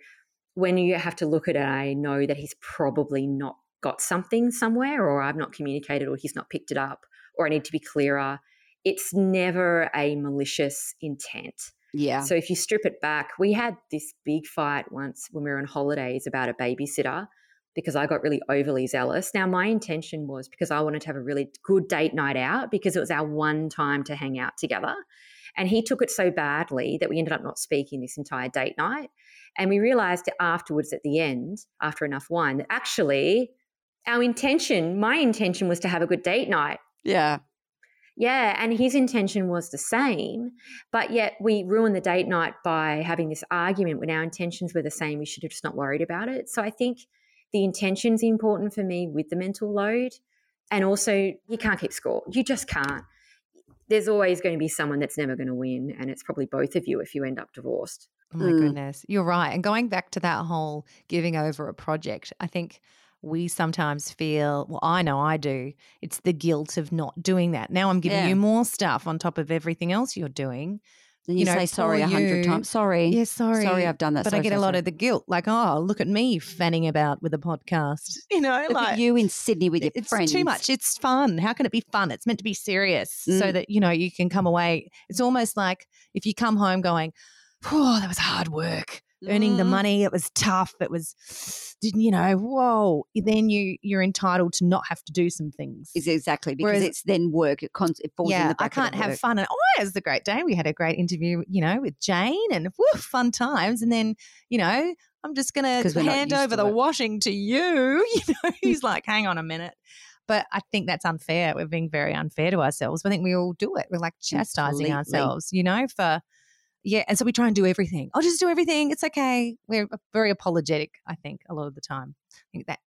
when you have to look at it, I know that he's probably not got something somewhere, or I've not communicated, or he's not picked it up, or I need to be clearer. It's never a malicious intent. Yeah. So if you strip it back, we had this big fight once when we were on holidays about a babysitter because I got really overly zealous. Now, my intention was because I wanted to have a really good date night out because it was our one time to hang out together. And he took it so badly that we ended up not speaking this entire date night. And we realized afterwards at the end, after enough wine, that actually our intention, my intention was to have a good date night. Yeah. Yeah, and his intention was the same, but yet we ruined the date night by having this argument when our intentions were the same. We should have just not worried about it. So I think the intention's important for me with the mental load. And also, you can't keep score. You just can't. There's always going to be someone that's never going to win. And it's probably both of you if you end up divorced. Oh my mm. goodness. You're right. And going back to that whole giving over a project, I think we sometimes feel, well, I know I do, it's the guilt of not doing that. Now I'm giving yeah. you more stuff on top of everything else you're doing. Then you, you know, say sorry a hundred times. Sorry. Yeah, sorry. Sorry, I've done that. But sorry, I get sorry, a lot sorry. of the guilt. Like, oh, look at me fanning about with a podcast. You know, look like you in Sydney with your it's friends. too much. It's fun. How can it be fun? It's meant to be serious mm. so that, you know, you can come away. It's almost like if you come home going, oh, that was hard work earning the mm. money. It was tough. It was, didn't you know, whoa. Then you you're entitled to not have to do some things. Is exactly because Whereas, it's then work. It, con- it falls yeah, in the I can't have fun. And oh, it was a great day. We had a great interview, you know, with Jane, and whew, fun times. And then, you know, I'm just going to hand over the it. washing to you. You know, he's like, hang on a minute. But I think that's unfair. We're being very unfair to ourselves. I think we all do it. We're like chastising Completely. ourselves, you know, for yeah, and so we try and do everything. I'll just do everything. It's okay. We're very apologetic, I think, a lot of the time. I think that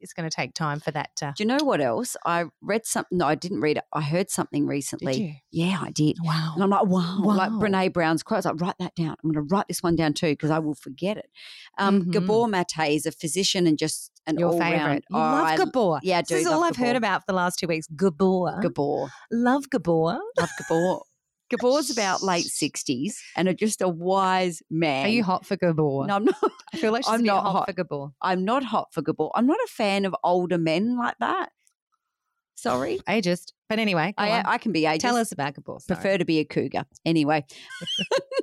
it's going to take time for that. To... Do you know what else? I read something. No, I didn't read it. I heard something recently. Yeah, I did. Wow. And I'm like, wow. wow. Like Brene Brown's quote. I was like, write that down. I'm going to write this one down too because I will forget it. Um, mm-hmm. Gabor Mate is a physician and just an Your favorite. You oh, love Gabor. Yeah, I do. This is all I've Gabor. heard about for the last two weeks. Gabor. Gabor. Love Gabor. Love Gabor. Gabor's about late sixties and are just a wise man. Are you hot for Gabor? No, I'm not. I feel like I'm not hot, hot for Gabor. I'm not hot for Gabor. I'm not a fan of older men like that. Sorry, ageist. But anyway, I, I, can be ageist. Tell us about Gabor. Sorry. Prefer to be a cougar. Anyway,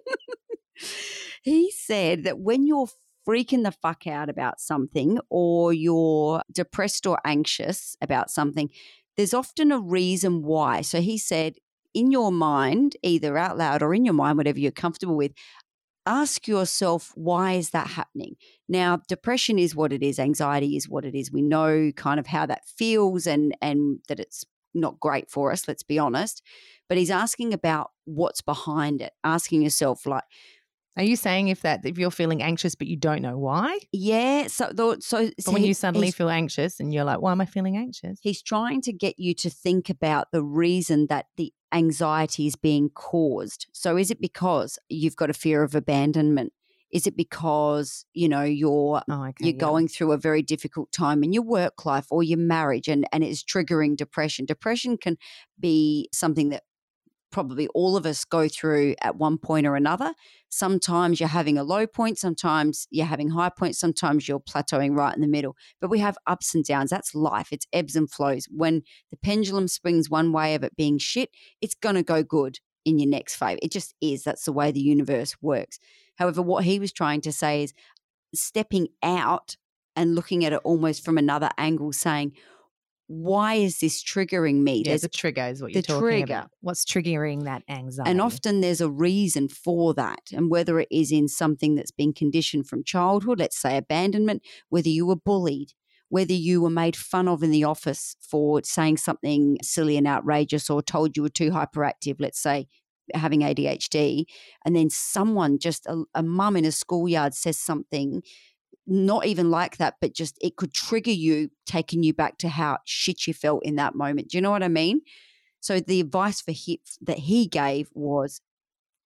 he said that when you're freaking the fuck out about something or you're depressed or anxious about something, there's often a reason why. So he said, in your mind, either out loud or in your mind, whatever you're comfortable with, ask yourself, why is that happening? Now, depression is what it is, anxiety is what it is. We know kind of how that feels and and that it's not great for us, let's be honest. But he's asking about what's behind it, asking yourself like are you saying if that if you're feeling anxious but you don't know why? Yeah. So, so, so when you suddenly feel anxious and you're like, why am I feeling anxious? He's trying to get you to think about the reason that the anxiety is being caused. So, is it because you've got a fear of abandonment? Is it because you know you're oh, okay, you're yeah. going through a very difficult time in your work life or your marriage, and and it's triggering depression? Depression can be something that probably all of us go through at one point or another. Sometimes you're having a low point, sometimes you're having high points, sometimes you're plateauing right in the middle. But we have ups and downs. That's life. It's ebbs and flows. When the pendulum swings one way of it being shit, it's going to go good in your next phase. It just is. That's the way the universe works. However, what he was trying to say is stepping out and looking at it almost from another angle, saying, why is this triggering me? Yeah, there's a trigger is what you're talking trigger. about. What's triggering that anxiety? And often there's a reason for that. And whether it is in something that's been conditioned from childhood, let's say abandonment, whether you were bullied, whether you were made fun of in the office for saying something silly and outrageous or told you were too hyperactive, let's say having ADHD, and then someone, just a, a mum in a schoolyard says something not even like that, but just it could trigger you, taking you back to how shit you felt in that moment. Do you know what I mean? So the advice for he, that he gave was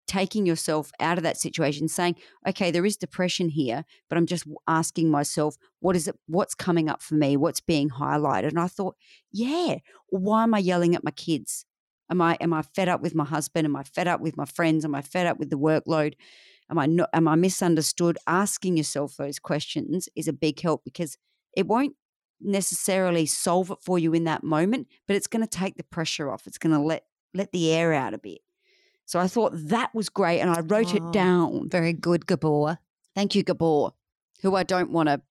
taking yourself out of that situation, saying, "Okay, there is depression here, but I'm just asking myself, what is it? What's coming up for me? What's being highlighted?" And I thought, "Yeah, why am I yelling at my kids? Am I am I fed up with my husband? Am I fed up with my friends? Am I fed up with the workload?" Am I not, am I misunderstood? Asking yourself those questions is a big help because it won't necessarily solve it for you in that moment, but it's going to take the pressure off. It's going to let let the air out a bit. So I thought that was great, and I wrote oh, it down. Very good, Gabor. Thank you, Gabor, who I don't want to,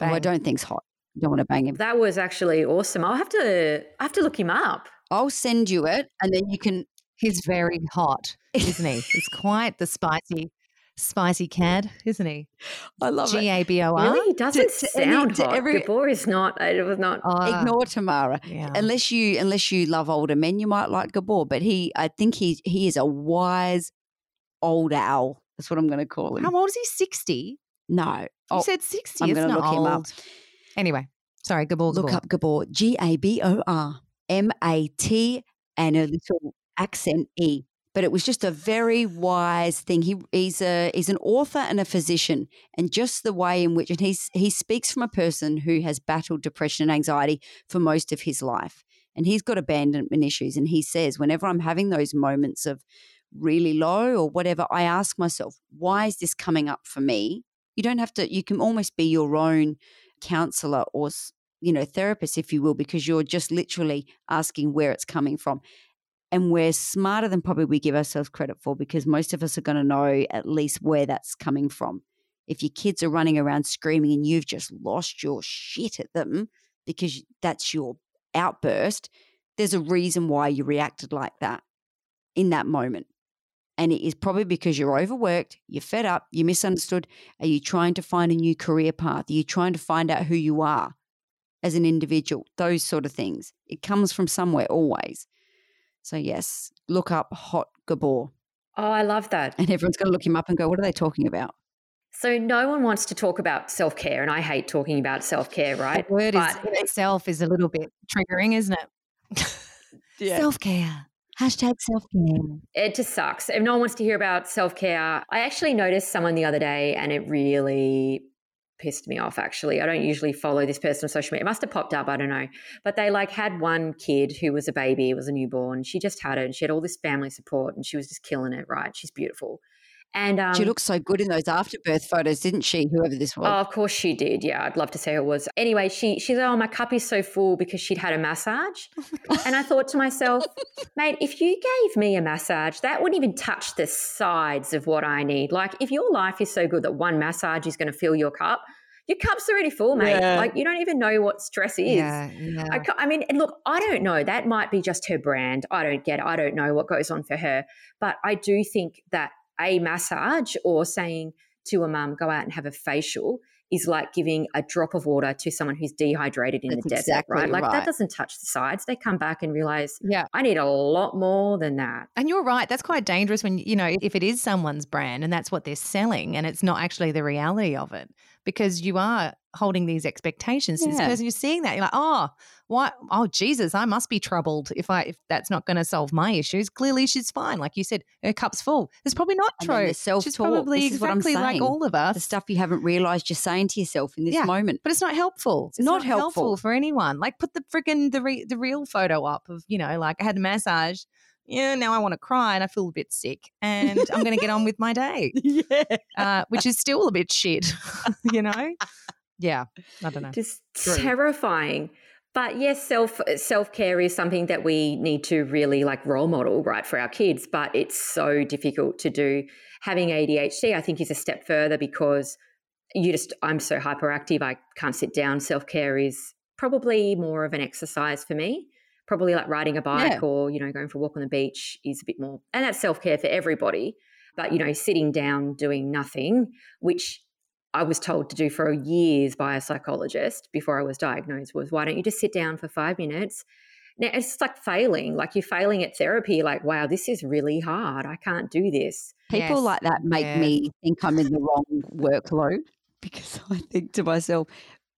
who I don't think's hot. I don't want to bang him. That was actually awesome. I'll have to, I have to look him up. I'll send you it, and then you can. He's very hot, isn't he? He's quite the spicy spicy cad, isn't he? I love it. G A B O R. Really, he doesn't to, sound to, hot. Every, Gabor is not. It was not. Uh, ignore Tamara. Yeah. Unless you unless you love older men, you might like Gabor. But he, I think he he is a wise old owl. That's what I'm going to call him. How old is he? Sixty. No, you oh, said sixty. I'm going to look old. him up. Anyway, sorry, Gabor. Look up Gabor. G A B O R M A T and a little accent E but it was just a very wise thing. He, he's a he's an author and a physician, and just the way in which and he's he speaks from a person who has battled depression and anxiety for most of his life, and he's got abandonment issues. And he says, whenever I'm having those moments of really low or whatever, I ask myself, why is this coming up for me? You don't have to. You can almost be your own counselor or you know therapist, if you will, because you're just literally asking where it's coming from and we're smarter than probably we give ourselves credit for because most of us are going to know at least where that's coming from. If your kids are running around screaming and you've just lost your shit at them because that's your outburst, there's a reason why you reacted like that in that moment. And it is probably because you're overworked, you're fed up, you misunderstood. Are you trying to find a new career path? Are you trying to find out who you are as an individual? Those sort of things. It comes from somewhere always. So, yes, look up Hot Gabor. Oh, I love that. And everyone's going to look him up and go, what are they talking about? So, no one wants to talk about self care, and I hate talking about self care, right? The word but, is, in itself is a little bit triggering, isn't it? yeah. Self care. Hashtag self care. It just sucks. If no one wants to hear about self care, I actually noticed someone the other day and it really pissed me off actually. I don't usually follow this person on social media. It must have popped up, I don't know. But they like had one kid who was a baby, was a newborn. She just had it and she had all this family support and she was just killing it, right? She's beautiful. And um, she looked so good in those afterbirth photos, didn't she? Whoever this was. Oh, of course she did. Yeah, I'd love to say it was. Anyway, she she said, "Oh, my cup is so full because she'd had a massage," and I thought to myself, "Mate, if you gave me a massage, that wouldn't even touch the sides of what I need. Like, if your life is so good that one massage is going to fill your cup." Your cup's already full, mate. Yeah. Like you don't even know what stress is. Yeah, yeah. I, I mean, and look, I don't know. That might be just her brand. I don't get it. I don't know what goes on for her. But I do think that a massage or saying to a mum, go out and have a facial is like giving a drop of water to someone who's dehydrated in That's the desert, exactly right? Like right. that doesn't touch the sides. They come back and realize, yeah. I need a lot more than that. And you're right. That's quite dangerous when, you know, if it is someone's brand and that's what they're selling and it's not actually the reality of it because you are holding these expectations to this person. You're seeing that. You're like, oh, why? Oh, Jesus, I must be troubled if I if that's not going to solve my issues. Clearly, she's fine. Like you said, her cup's full. It's probably not And true. the She's probably This is what I'm exactly like all of us. the stuff you haven't realized you're saying to yourself in this Yeah. moment. But it's not helpful. It's not helpful. for anyone. Like put the freaking the re- the real photo up of you know like I had a massage. Yeah, now I want to cry and I feel a bit sick, and I'm going to get on with my day, yeah. uh, which is still a bit shit, you know. Yeah, I don't know. Just True. terrifying. But yes, self self care is something that we need to really like role model, right, for our kids. But it's so difficult to do. Having ADHD, I think, is a step further because you just I'm so hyperactive. I can't sit down. Self care is probably more of an exercise for me. Probably like riding a bike Yeah. or you know going for a walk on the beach is a bit more, and that's self care for everybody. But you know, sitting down doing nothing, which I was told to do for years by a psychologist before I was diagnosed was why don't you just sit down for five minutes? Now it's like failing, like you're failing at therapy, like, wow, this is really hard. I can't do this. People Yes. like that make Yes. me think I'm in the wrong workload because I think to myself,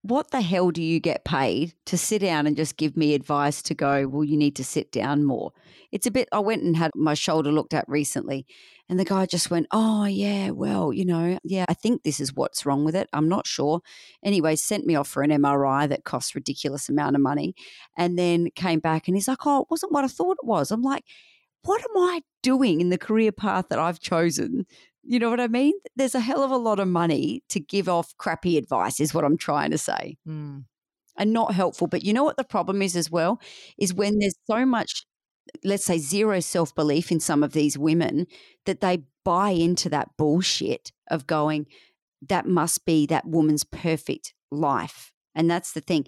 what the hell do you get paid to sit down and just give me advice to go, well, you need to sit down more? It's a bit, I went and had my shoulder looked at recently, and the guy just went, oh, yeah, well, you know, yeah, I think this is what's wrong with it. I'm not sure. Anyway, sent me off for an MRI that cost ridiculous amount of money and then came back and he's like, oh, it wasn't what I thought it was. I'm like, what am I doing in the career path that I've chosen? You know what I mean? There's a hell of a lot of money to give off crappy advice, is what I'm trying to say, Mm. and not helpful. But you know what the problem is as well? Is when there's so much, let's say, zero self belief in some of these women that they buy into that bullshit of going, that must be that woman's perfect life. And that's the thing.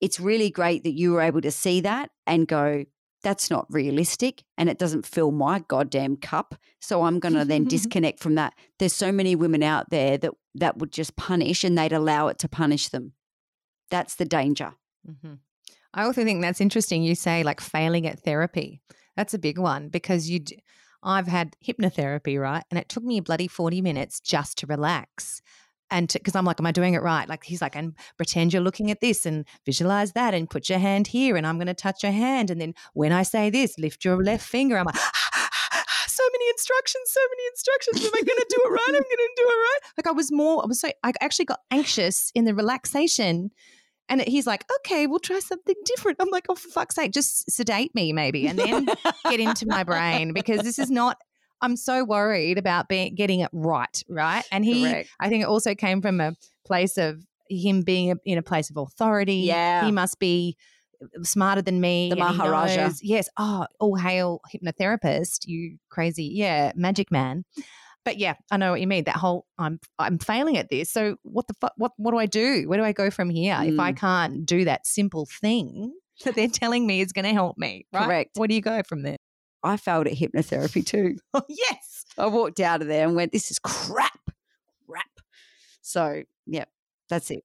It's really great that you were able to see that and go, that's not realistic and it doesn't fill my goddamn cup. So I'm going to then disconnect from that. There's so many women out there that that would just punish and they'd allow it to punish them. That's the danger. hmm I also think that's interesting. You say like failing at therapy. That's a big one because you. I've had hypnotherapy, right, and it took me a bloody forty minutes just to relax, and because I'm like, am I doing it right? Like he's like, and pretend you're looking at this and visualize that, and put your hand here, and I'm going to touch your hand, and then when I say this, lift your left finger. I'm like. So many instructions, so many instructions. Am I going to do it right? I'm going to do it right. Like I was more, I was so, I actually got anxious in the relaxation and he's like, okay, we'll try something different. I'm like, oh, for fuck's sake, just sedate me maybe and then get into my brain because this is not, I'm so worried about being, getting it right. Right. And he, Correct. I think it also came from a place of him being a, in a place of authority. Yeah. He must be smarter than me. The Maharaja. knows- Yes. Oh, all hail hypnotherapist, you crazy. Yeah. Magic man. But yeah, I know what you mean. That whole I'm I'm failing at this. So what the fuck? What what do I do? Where do I go from here if I Mm. can't do that simple thing that they're telling me is going to help me? Right? Correct. Where do you go from there? I failed at hypnotherapy too. Oh yes. I walked out of there and went, this is crap, crap. So, yeah, that's it.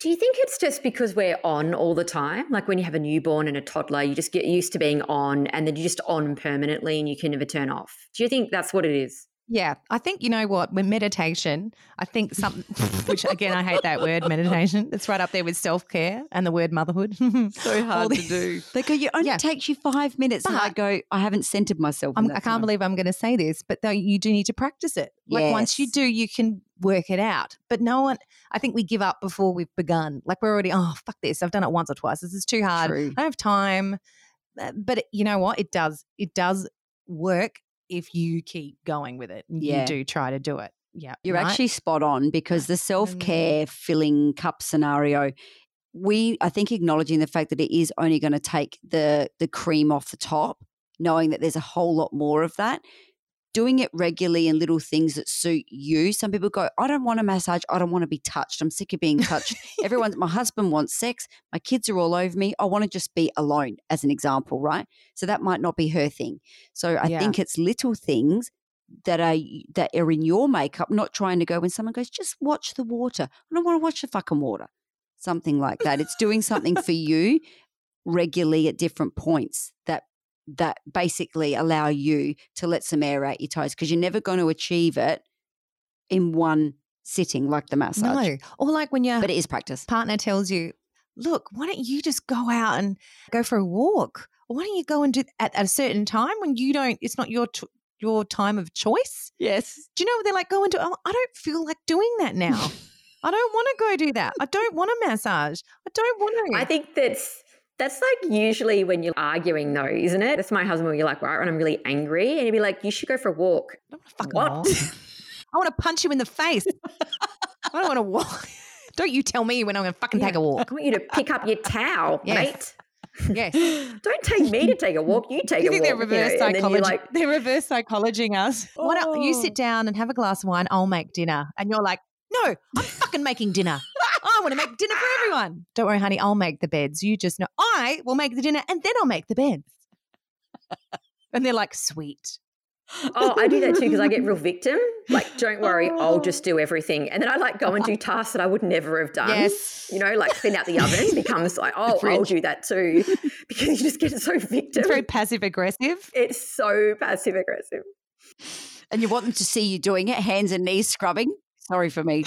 Do you think it's just because we're on all the time? Like when you have a newborn and a toddler, you just get used to being on and then you're just on permanently and you can never turn off. Do you think that's what it is? Yeah, I think you know what. When meditation, I think something, which again I hate that word meditation. It's right up there with self care and the word motherhood. So All to do. They go, you only Yeah. takes you five minutes. and I go, I haven't centered myself. I'm, I can't time. believe I'm going to say this, but though you do need to practice it. Like once you do, you can work it out. But no one, I think we give up before we've begun. Like we're already, oh fuck this, I've done it once or twice. This is too hard. True. I don't have time. Uh, But you know what? It does. It does work if you keep going with it. and Yeah. You do try to do it. Yeah. You're right? actually spot on because the mm. self care filling cup scenario, we I think acknowledging the fact that it is only going to take the the cream off the top, knowing that there's a whole lot more of that. Doing it regularly and little things that suit you. Some people go, I don't want a massage. I don't want to be touched. I'm sick of being touched. Everyone's, my husband wants sex. My kids are all over me. I want to just be alone, as an example, right? So that might not be her thing. So I Yeah. think it's little things that are that are in your makeup, not trying to go when someone goes, just watch the water. I don't want to watch the fucking water. Something like that. It's doing something for you regularly at different points that that basically allow you to let some air out your toes because you're never going to achieve it in one sitting like the massage. No. Or like when your But it is practice. partner tells you, look, why don't you just go out and go for a walk? Or why don't you go and do at, at a certain time when you don't, it's not your, t- your time of choice? Yes. Do you know they're like go into? Oh, I don't feel like doing that now. I don't want to go do that. I don't want a massage. I don't want to. I think that's that's like usually when you're arguing though, isn't it? That's my husband when you're like, right, when I'm really angry, and he'd be like, You should go for a walk. I don't want to fucking What? walk. I want to punch you in the face. I don't want to walk. Don't you tell me when I'm going to fucking take a walk. I want you to pick up your towel, Yes. Yes. Don't take me to take a walk. You take you a think walk. they're reverse you know, psychology? like, they're reverse psychologing us. Why don't you Oh. sit down and have a glass of wine? I'll make dinner, and you're like, no, I'm fucking making dinner. I want to make dinner for everyone. Don't worry, honey. I'll make the beds. You just know I will make the dinner, and then I'll make the beds. And they're like, sweet. Oh, I do that too because I get real victim. Like, don't worry, I'll just do everything. And then I like go and do tasks that I would never have done. Yes. You know, like clean out the oven becomes like, oh, I'll do that too. Because you just get so victim. It's very passive aggressive. It's so passive aggressive. And you want them to see you doing it, hands and knees scrubbing. Sorry for me.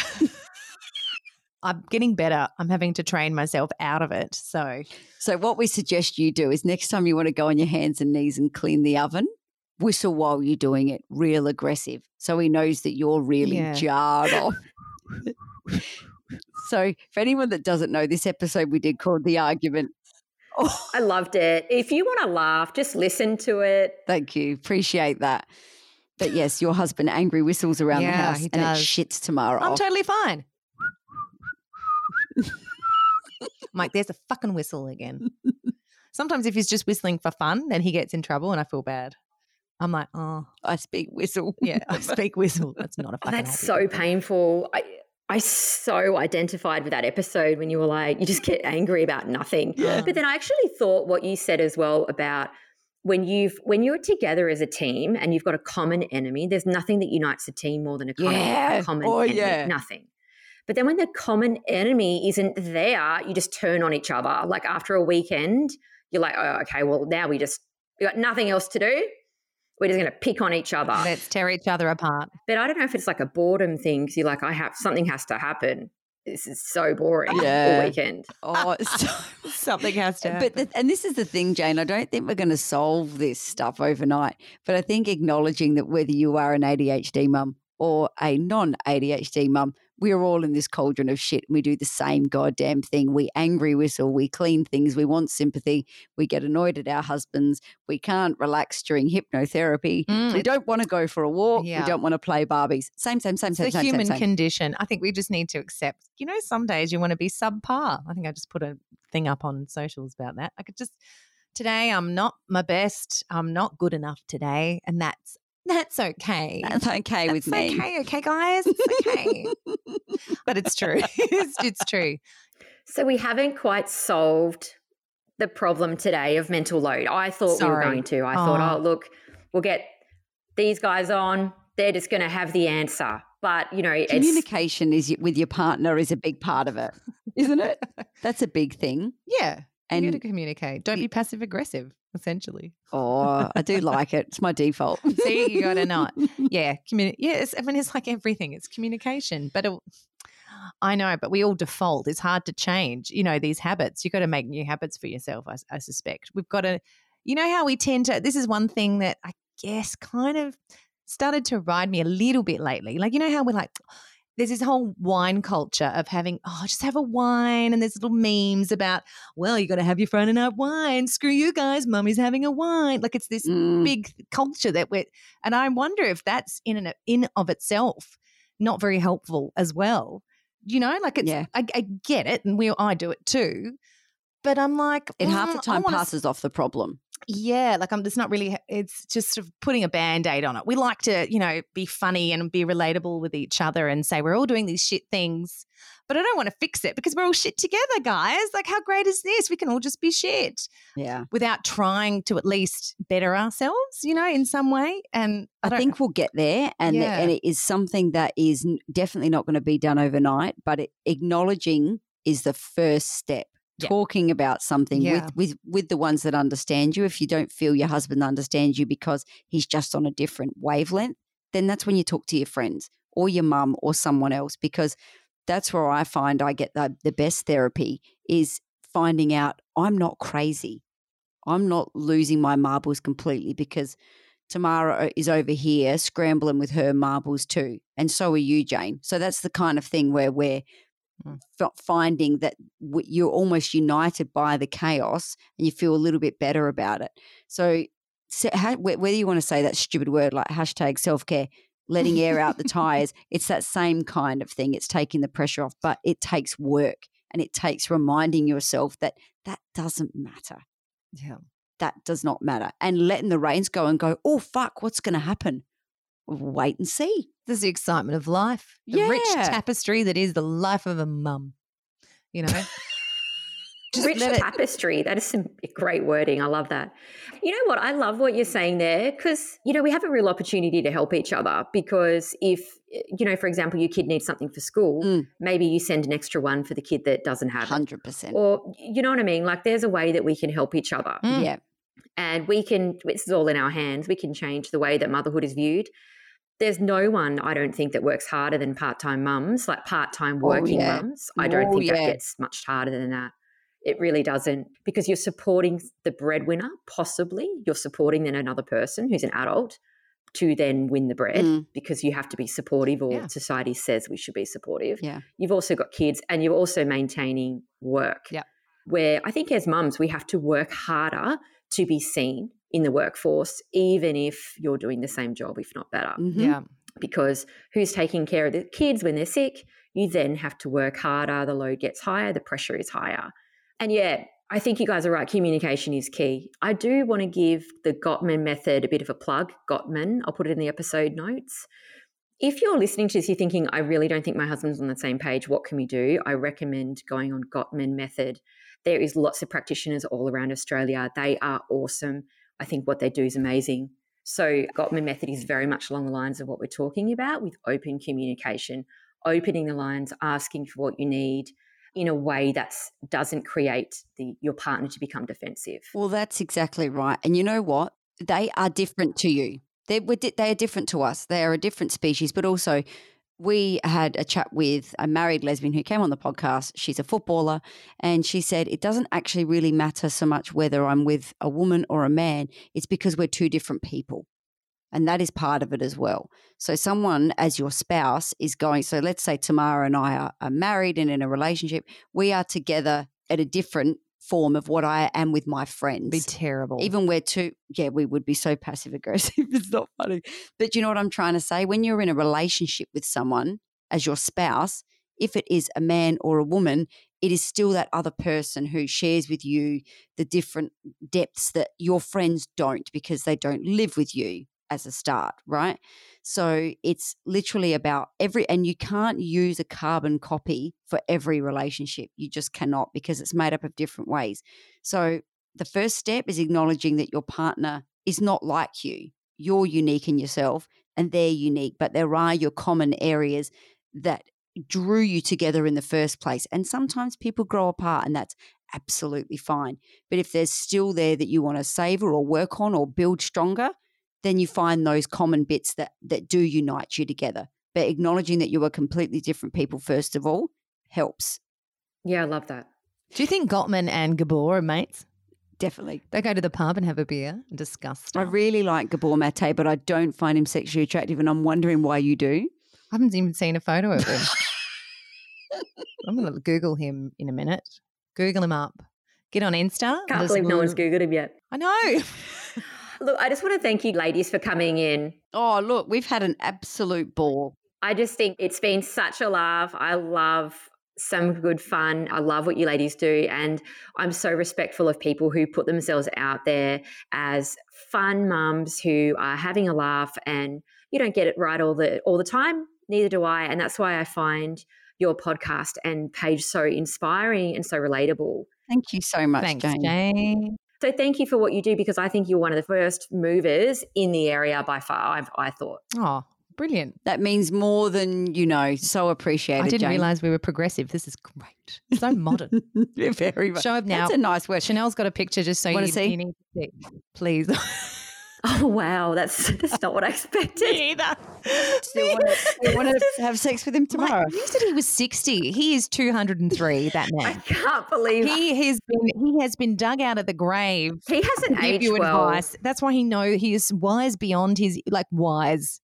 I'm getting better. I'm having to train myself out of it. So So, what we suggest you do is next time you want to go on your hands and knees and clean the oven, whistle while you're doing it, real aggressive. So he knows that you're really Yeah. jarred off. so, for anyone that doesn't know, this episode we did called The Argument. Oh, I loved it. If you want to laugh, just listen to it. thank you. Appreciate that. But yes, your husband angry whistles around the house and does. it shits tomorrow. I'm off. totally fine. I'm like, there's a fucking whistle again. Sometimes if he's just whistling for fun, then he gets in trouble and I feel bad. I'm like, oh, I speak whistle. yeah, I speak whistle. That's not a Oh, fucking that's so painful. I I so identified with that episode when you were like, you just get angry about nothing. Yeah. But then I actually thought what you said as well about when you've when you're together as a team and you've got a common enemy, there's nothing that unites a team more than a common, Yeah. common Oh, enemy. yeah. Nothing. But then when the common enemy isn't there, you just turn on each other. Like after a weekend, you're like, oh, okay, well now we just we got nothing else to do. We're just going to pick on each other. Let's tear each other apart. But I don't know if it's like a boredom thing because you're like, I have something has to happen. This is so boring Yeah. all weekend. Oh, so, Something has to happen. but the, and this is the thing, Jane. I don't think we're going to solve this stuff overnight. But I think acknowledging that whether you are an ADHD mum or a non ADHD mum, we are all in this cauldron of shit. And we do the same goddamn thing. We angry whistle. We clean things. We want sympathy. We get annoyed at our husbands. We can't relax during hypnotherapy. Mm, we don't want to go for a walk. Yeah. We don't want to play Barbies. Same, same, same, it's same, the same, human same, same. condition. I think we just need to accept, you know, some days you want to be subpar. I think I just put a thing up on socials about that. I could just, today I'm not my best. I'm not good enough today. And that's, that's okay. That's okay with That's me. okay, okay, guys. It's okay. but it's true. it's, it's true. So we haven't quite solved the problem today of mental load. I thought we were going to. I thought, Oh. oh, look, we'll get these guys on. They're just going to have the answer. But, you know, it's Communication is with your partner is a big part of it, isn't it? That's a big thing. Yeah. And you got to communicate. Don't be passive aggressive, essentially. oh, I do like it. It's my default. See, you got to not. Yeah. Communi- yes. I mean, it's like everything, it's communication. But it, I know, but we all default. It's hard to change, you know, these habits. You've got to make new habits for yourself, I, I suspect. We've got to, you know, how we tend to, this is one thing that I guess kind of started to ride me a little bit lately. Like, you know, how we're like, there's this whole wine culture of having, oh, just have a wine. And there's little memes about, well, you got to have your Friday night wine. Screw you guys, mummy's having a wine. Like it's this Mm, big culture that we're, and I wonder if that's in and in of itself not very helpful as well. You know, like it's, Yeah. I, I get it, and we, I do it too. But I'm like, it half mm, the time s- passes off the problem. yeah, like I'm. It's not really. It's just sort of putting a band aid on it. We like to, you know, be funny and be relatable with each other and say we're all doing these shit things, but I don't want to fix it because we're all shit together, guys. Like, how great is this? We can all just be shit Yeah. without trying to at least better ourselves, you know, in some way. And I, I, think we'll get there, and the- and it is something that is definitely not going to be done overnight. But it, acknowledging is the first step. Yeah. Talking about something Yeah. with, with with the ones that understand you. If you don't feel your husband understands you because he's just on a different wavelength, then that's when you talk to your friends or your mum or someone else. Because that's where I find I get the, the best therapy is finding out I'm not crazy. I'm not losing my marbles completely because Tamara is over here scrambling with her marbles too. And so are you, Jane. So that's the kind of thing where we're Mm. finding that w- you're almost united by the chaos and you feel a little bit better about it. So, so wh- whether you want to say that stupid word like hashtag self care, letting air out the tires, it's that same kind of thing. It's taking the pressure off, but it takes work and it takes reminding yourself that that doesn't matter yeah. that does not matter. And letting the reins go and go, oh, fuck, what's going to happen? Wait and see. This is the excitement of life, the rich tapestry that is the life of a mum. You know, Just Rich let it- tapestry. That is some great wording. I love that. You know what? I love what you're saying there because, you know, we have a real opportunity to help each other because if, you know, for example, your kid needs something for school, Mm. maybe you send an extra one for the kid that doesn't have it. 100%. Or, you know what I mean? Like there's a way that we can help each other. Mm. Yeah. and we can this is all in our hands we can change the way that motherhood is viewed there's no one i don't think that works harder than part-time mums like part-time Oh, working yeah. mums i don't Oh, think that yeah. gets much harder than that it really doesn't because you're supporting the breadwinner possibly you're supporting then another person who's an adult to then win the bread Mm. because you have to be supportive or Yeah. society says we should be supportive Yeah. you've also got kids and you're also maintaining work Yep. where i think as mums we have to work harder to be seen in the workforce even if you're doing the same job if not better Mhm. yeah. because who's taking care of the kids when they're sick you then have to work harder the load gets higher the pressure is higher and yeah I think you guys are right. Communication is key. I do want to give the Gottman method a bit of a plug. Gottman, I'll put it in the episode notes. If you're listening to this, you're thinking, I really don't think my husband's on the same page. What can we do? I recommend going on Gottman method. There is lots of practitioners all around Australia. They are awesome. I think what they do is amazing. So, Gottman method is very much along the lines of what we're talking about with open communication, opening the lines, asking for what you need in a way that doesn't create the, your partner to become defensive. Well, that's exactly right. And you know what? They are different to you. They they are different to us. They are a different species, but also we had a chat with a married lesbian who came on the podcast. She's a footballer and she said it doesn't actually really matter so much whether I'm with a woman or a man. It's because we're two different people. And that is part of it as well. So, someone as your spouse is going, so let's say Tamara and I are, are married and in a relationship, we are together at a different form of what I am with my friends. Be terrible. Even we're too, yeah, we would be so passive aggressive. It's not funny. But you know what I'm trying to say? When you're in a relationship with someone as your spouse, if it is a man or a woman, it is still that other person who shares with you the different depths that your friends don't because they don't live with you as a start, right? So it's literally about every, and you can't use a carbon copy for every relationship. You just cannot because it's made up of different ways. So the first step is acknowledging that your partner is not like you. You're unique in yourself and they're unique, but there are your common areas that drew you together in the first place. And sometimes people grow apart and that's absolutely fine. But if there's still there that you want to savor or work on or build stronger, then you find those common bits that that do unite you together. But acknowledging that you are completely different people first of all helps. Yeah, I love that. Do you think Gottman and Gabor are mates? Definitely. They go to the pub and have a beer and discuss I really like Gabor Mate, but I don't find him sexually attractive and I'm wondering why you do. I haven't even seen a photo of him. I'm going to Google him in a minute. Google him up. Get on Insta. Can't believe no one's l- Googled him yet. I know. Look, I just want to thank you ladies for coming in. Oh, look, we've had an absolute ball. I just think it's been such a laugh. I love some good fun. I love what you ladies do. And I'm so respectful of people who put themselves out there as fun mums who are having a laugh and you don't get it right all the all the time. Neither do I. And that's why I find your podcast and page so inspiring and so relatable. Thank you so much, Thanks, Jane. Jane. So thank you for what you do because I think you're one of the first movers in the area by far. I've, I thought. Oh, brilliant. That means more than you know. So appreciated. I didn't Jane. realize we were progressive. This is great. So modern. Very much. Show up now. That's a nice word. Shanelle's got a picture just so you, Wanna see? you need to see. Please. Oh wow, that's that's not what I expected. either. Still want to, want to have sex with him tomorrow. you said he was 60. He is 203, that man. I can't believe He has been he has been dug out of the grave he hasn't aged you well. advice. That's why he know he is wise beyond his like wise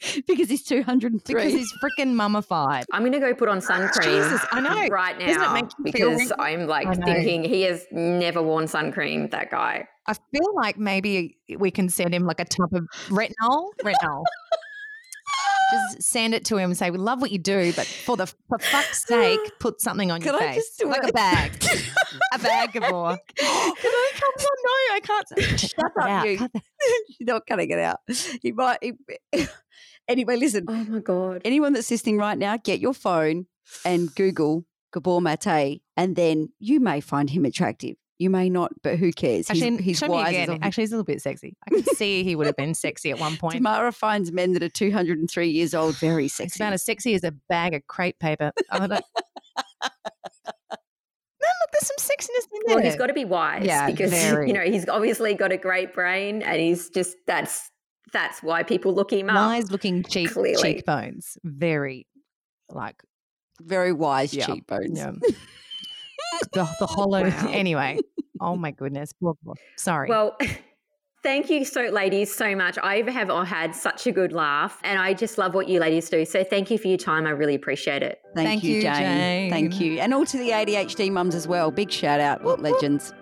because he's 203. because he's freaking mummified. I'm going to go put on sun ah, cream Jesus, I know. right Doesn't it now make you feel because? I'm like thinking he has never worn sun cream. That guy. I feel like maybe we can send him like a tub of retinol. Retinol. Just send it to him and say, "We love what you do, but for the for fuck's sake, put something on Can your I face, just do like it? a bag, a bag of more." Can I come on? No, I can't. Shut Cut that out, you. cut that- You're not cutting it out. He might. he- anyway, listen. Oh my god. Anyone that's listening right now, get your phone and Google Gabor Mate, and then you may find him attractive. You may not, but who cares? Actually, he's, he's show wise. as again. a- Actually, he's a little bit sexy. I can see he would have been sexy at one point. Tamara finds men that are 203 years old very It's sexy. about as sexy as a bag of crepe paper. Oh, no. no, look, there's some sexiness in there. Well, he's got to be wise Yeah, because very. you know he's obviously got a great brain, and he's just that's that's why people look him up. wise looking cheek clearly. cheekbones. Very like very wise Yeah. cheekbones. yeah. the, the hollow. Wow. Anyway, oh my goodness. Well, well, Sorry. Well, thank you so ladies so much. I have uh, had such a good laugh, and I just love what you ladies do. So thank you for your time. I really appreciate it. Thank, Thank you, you, Jane. Thank you. And all to the ADHD mums as well. Big shout out. What legends.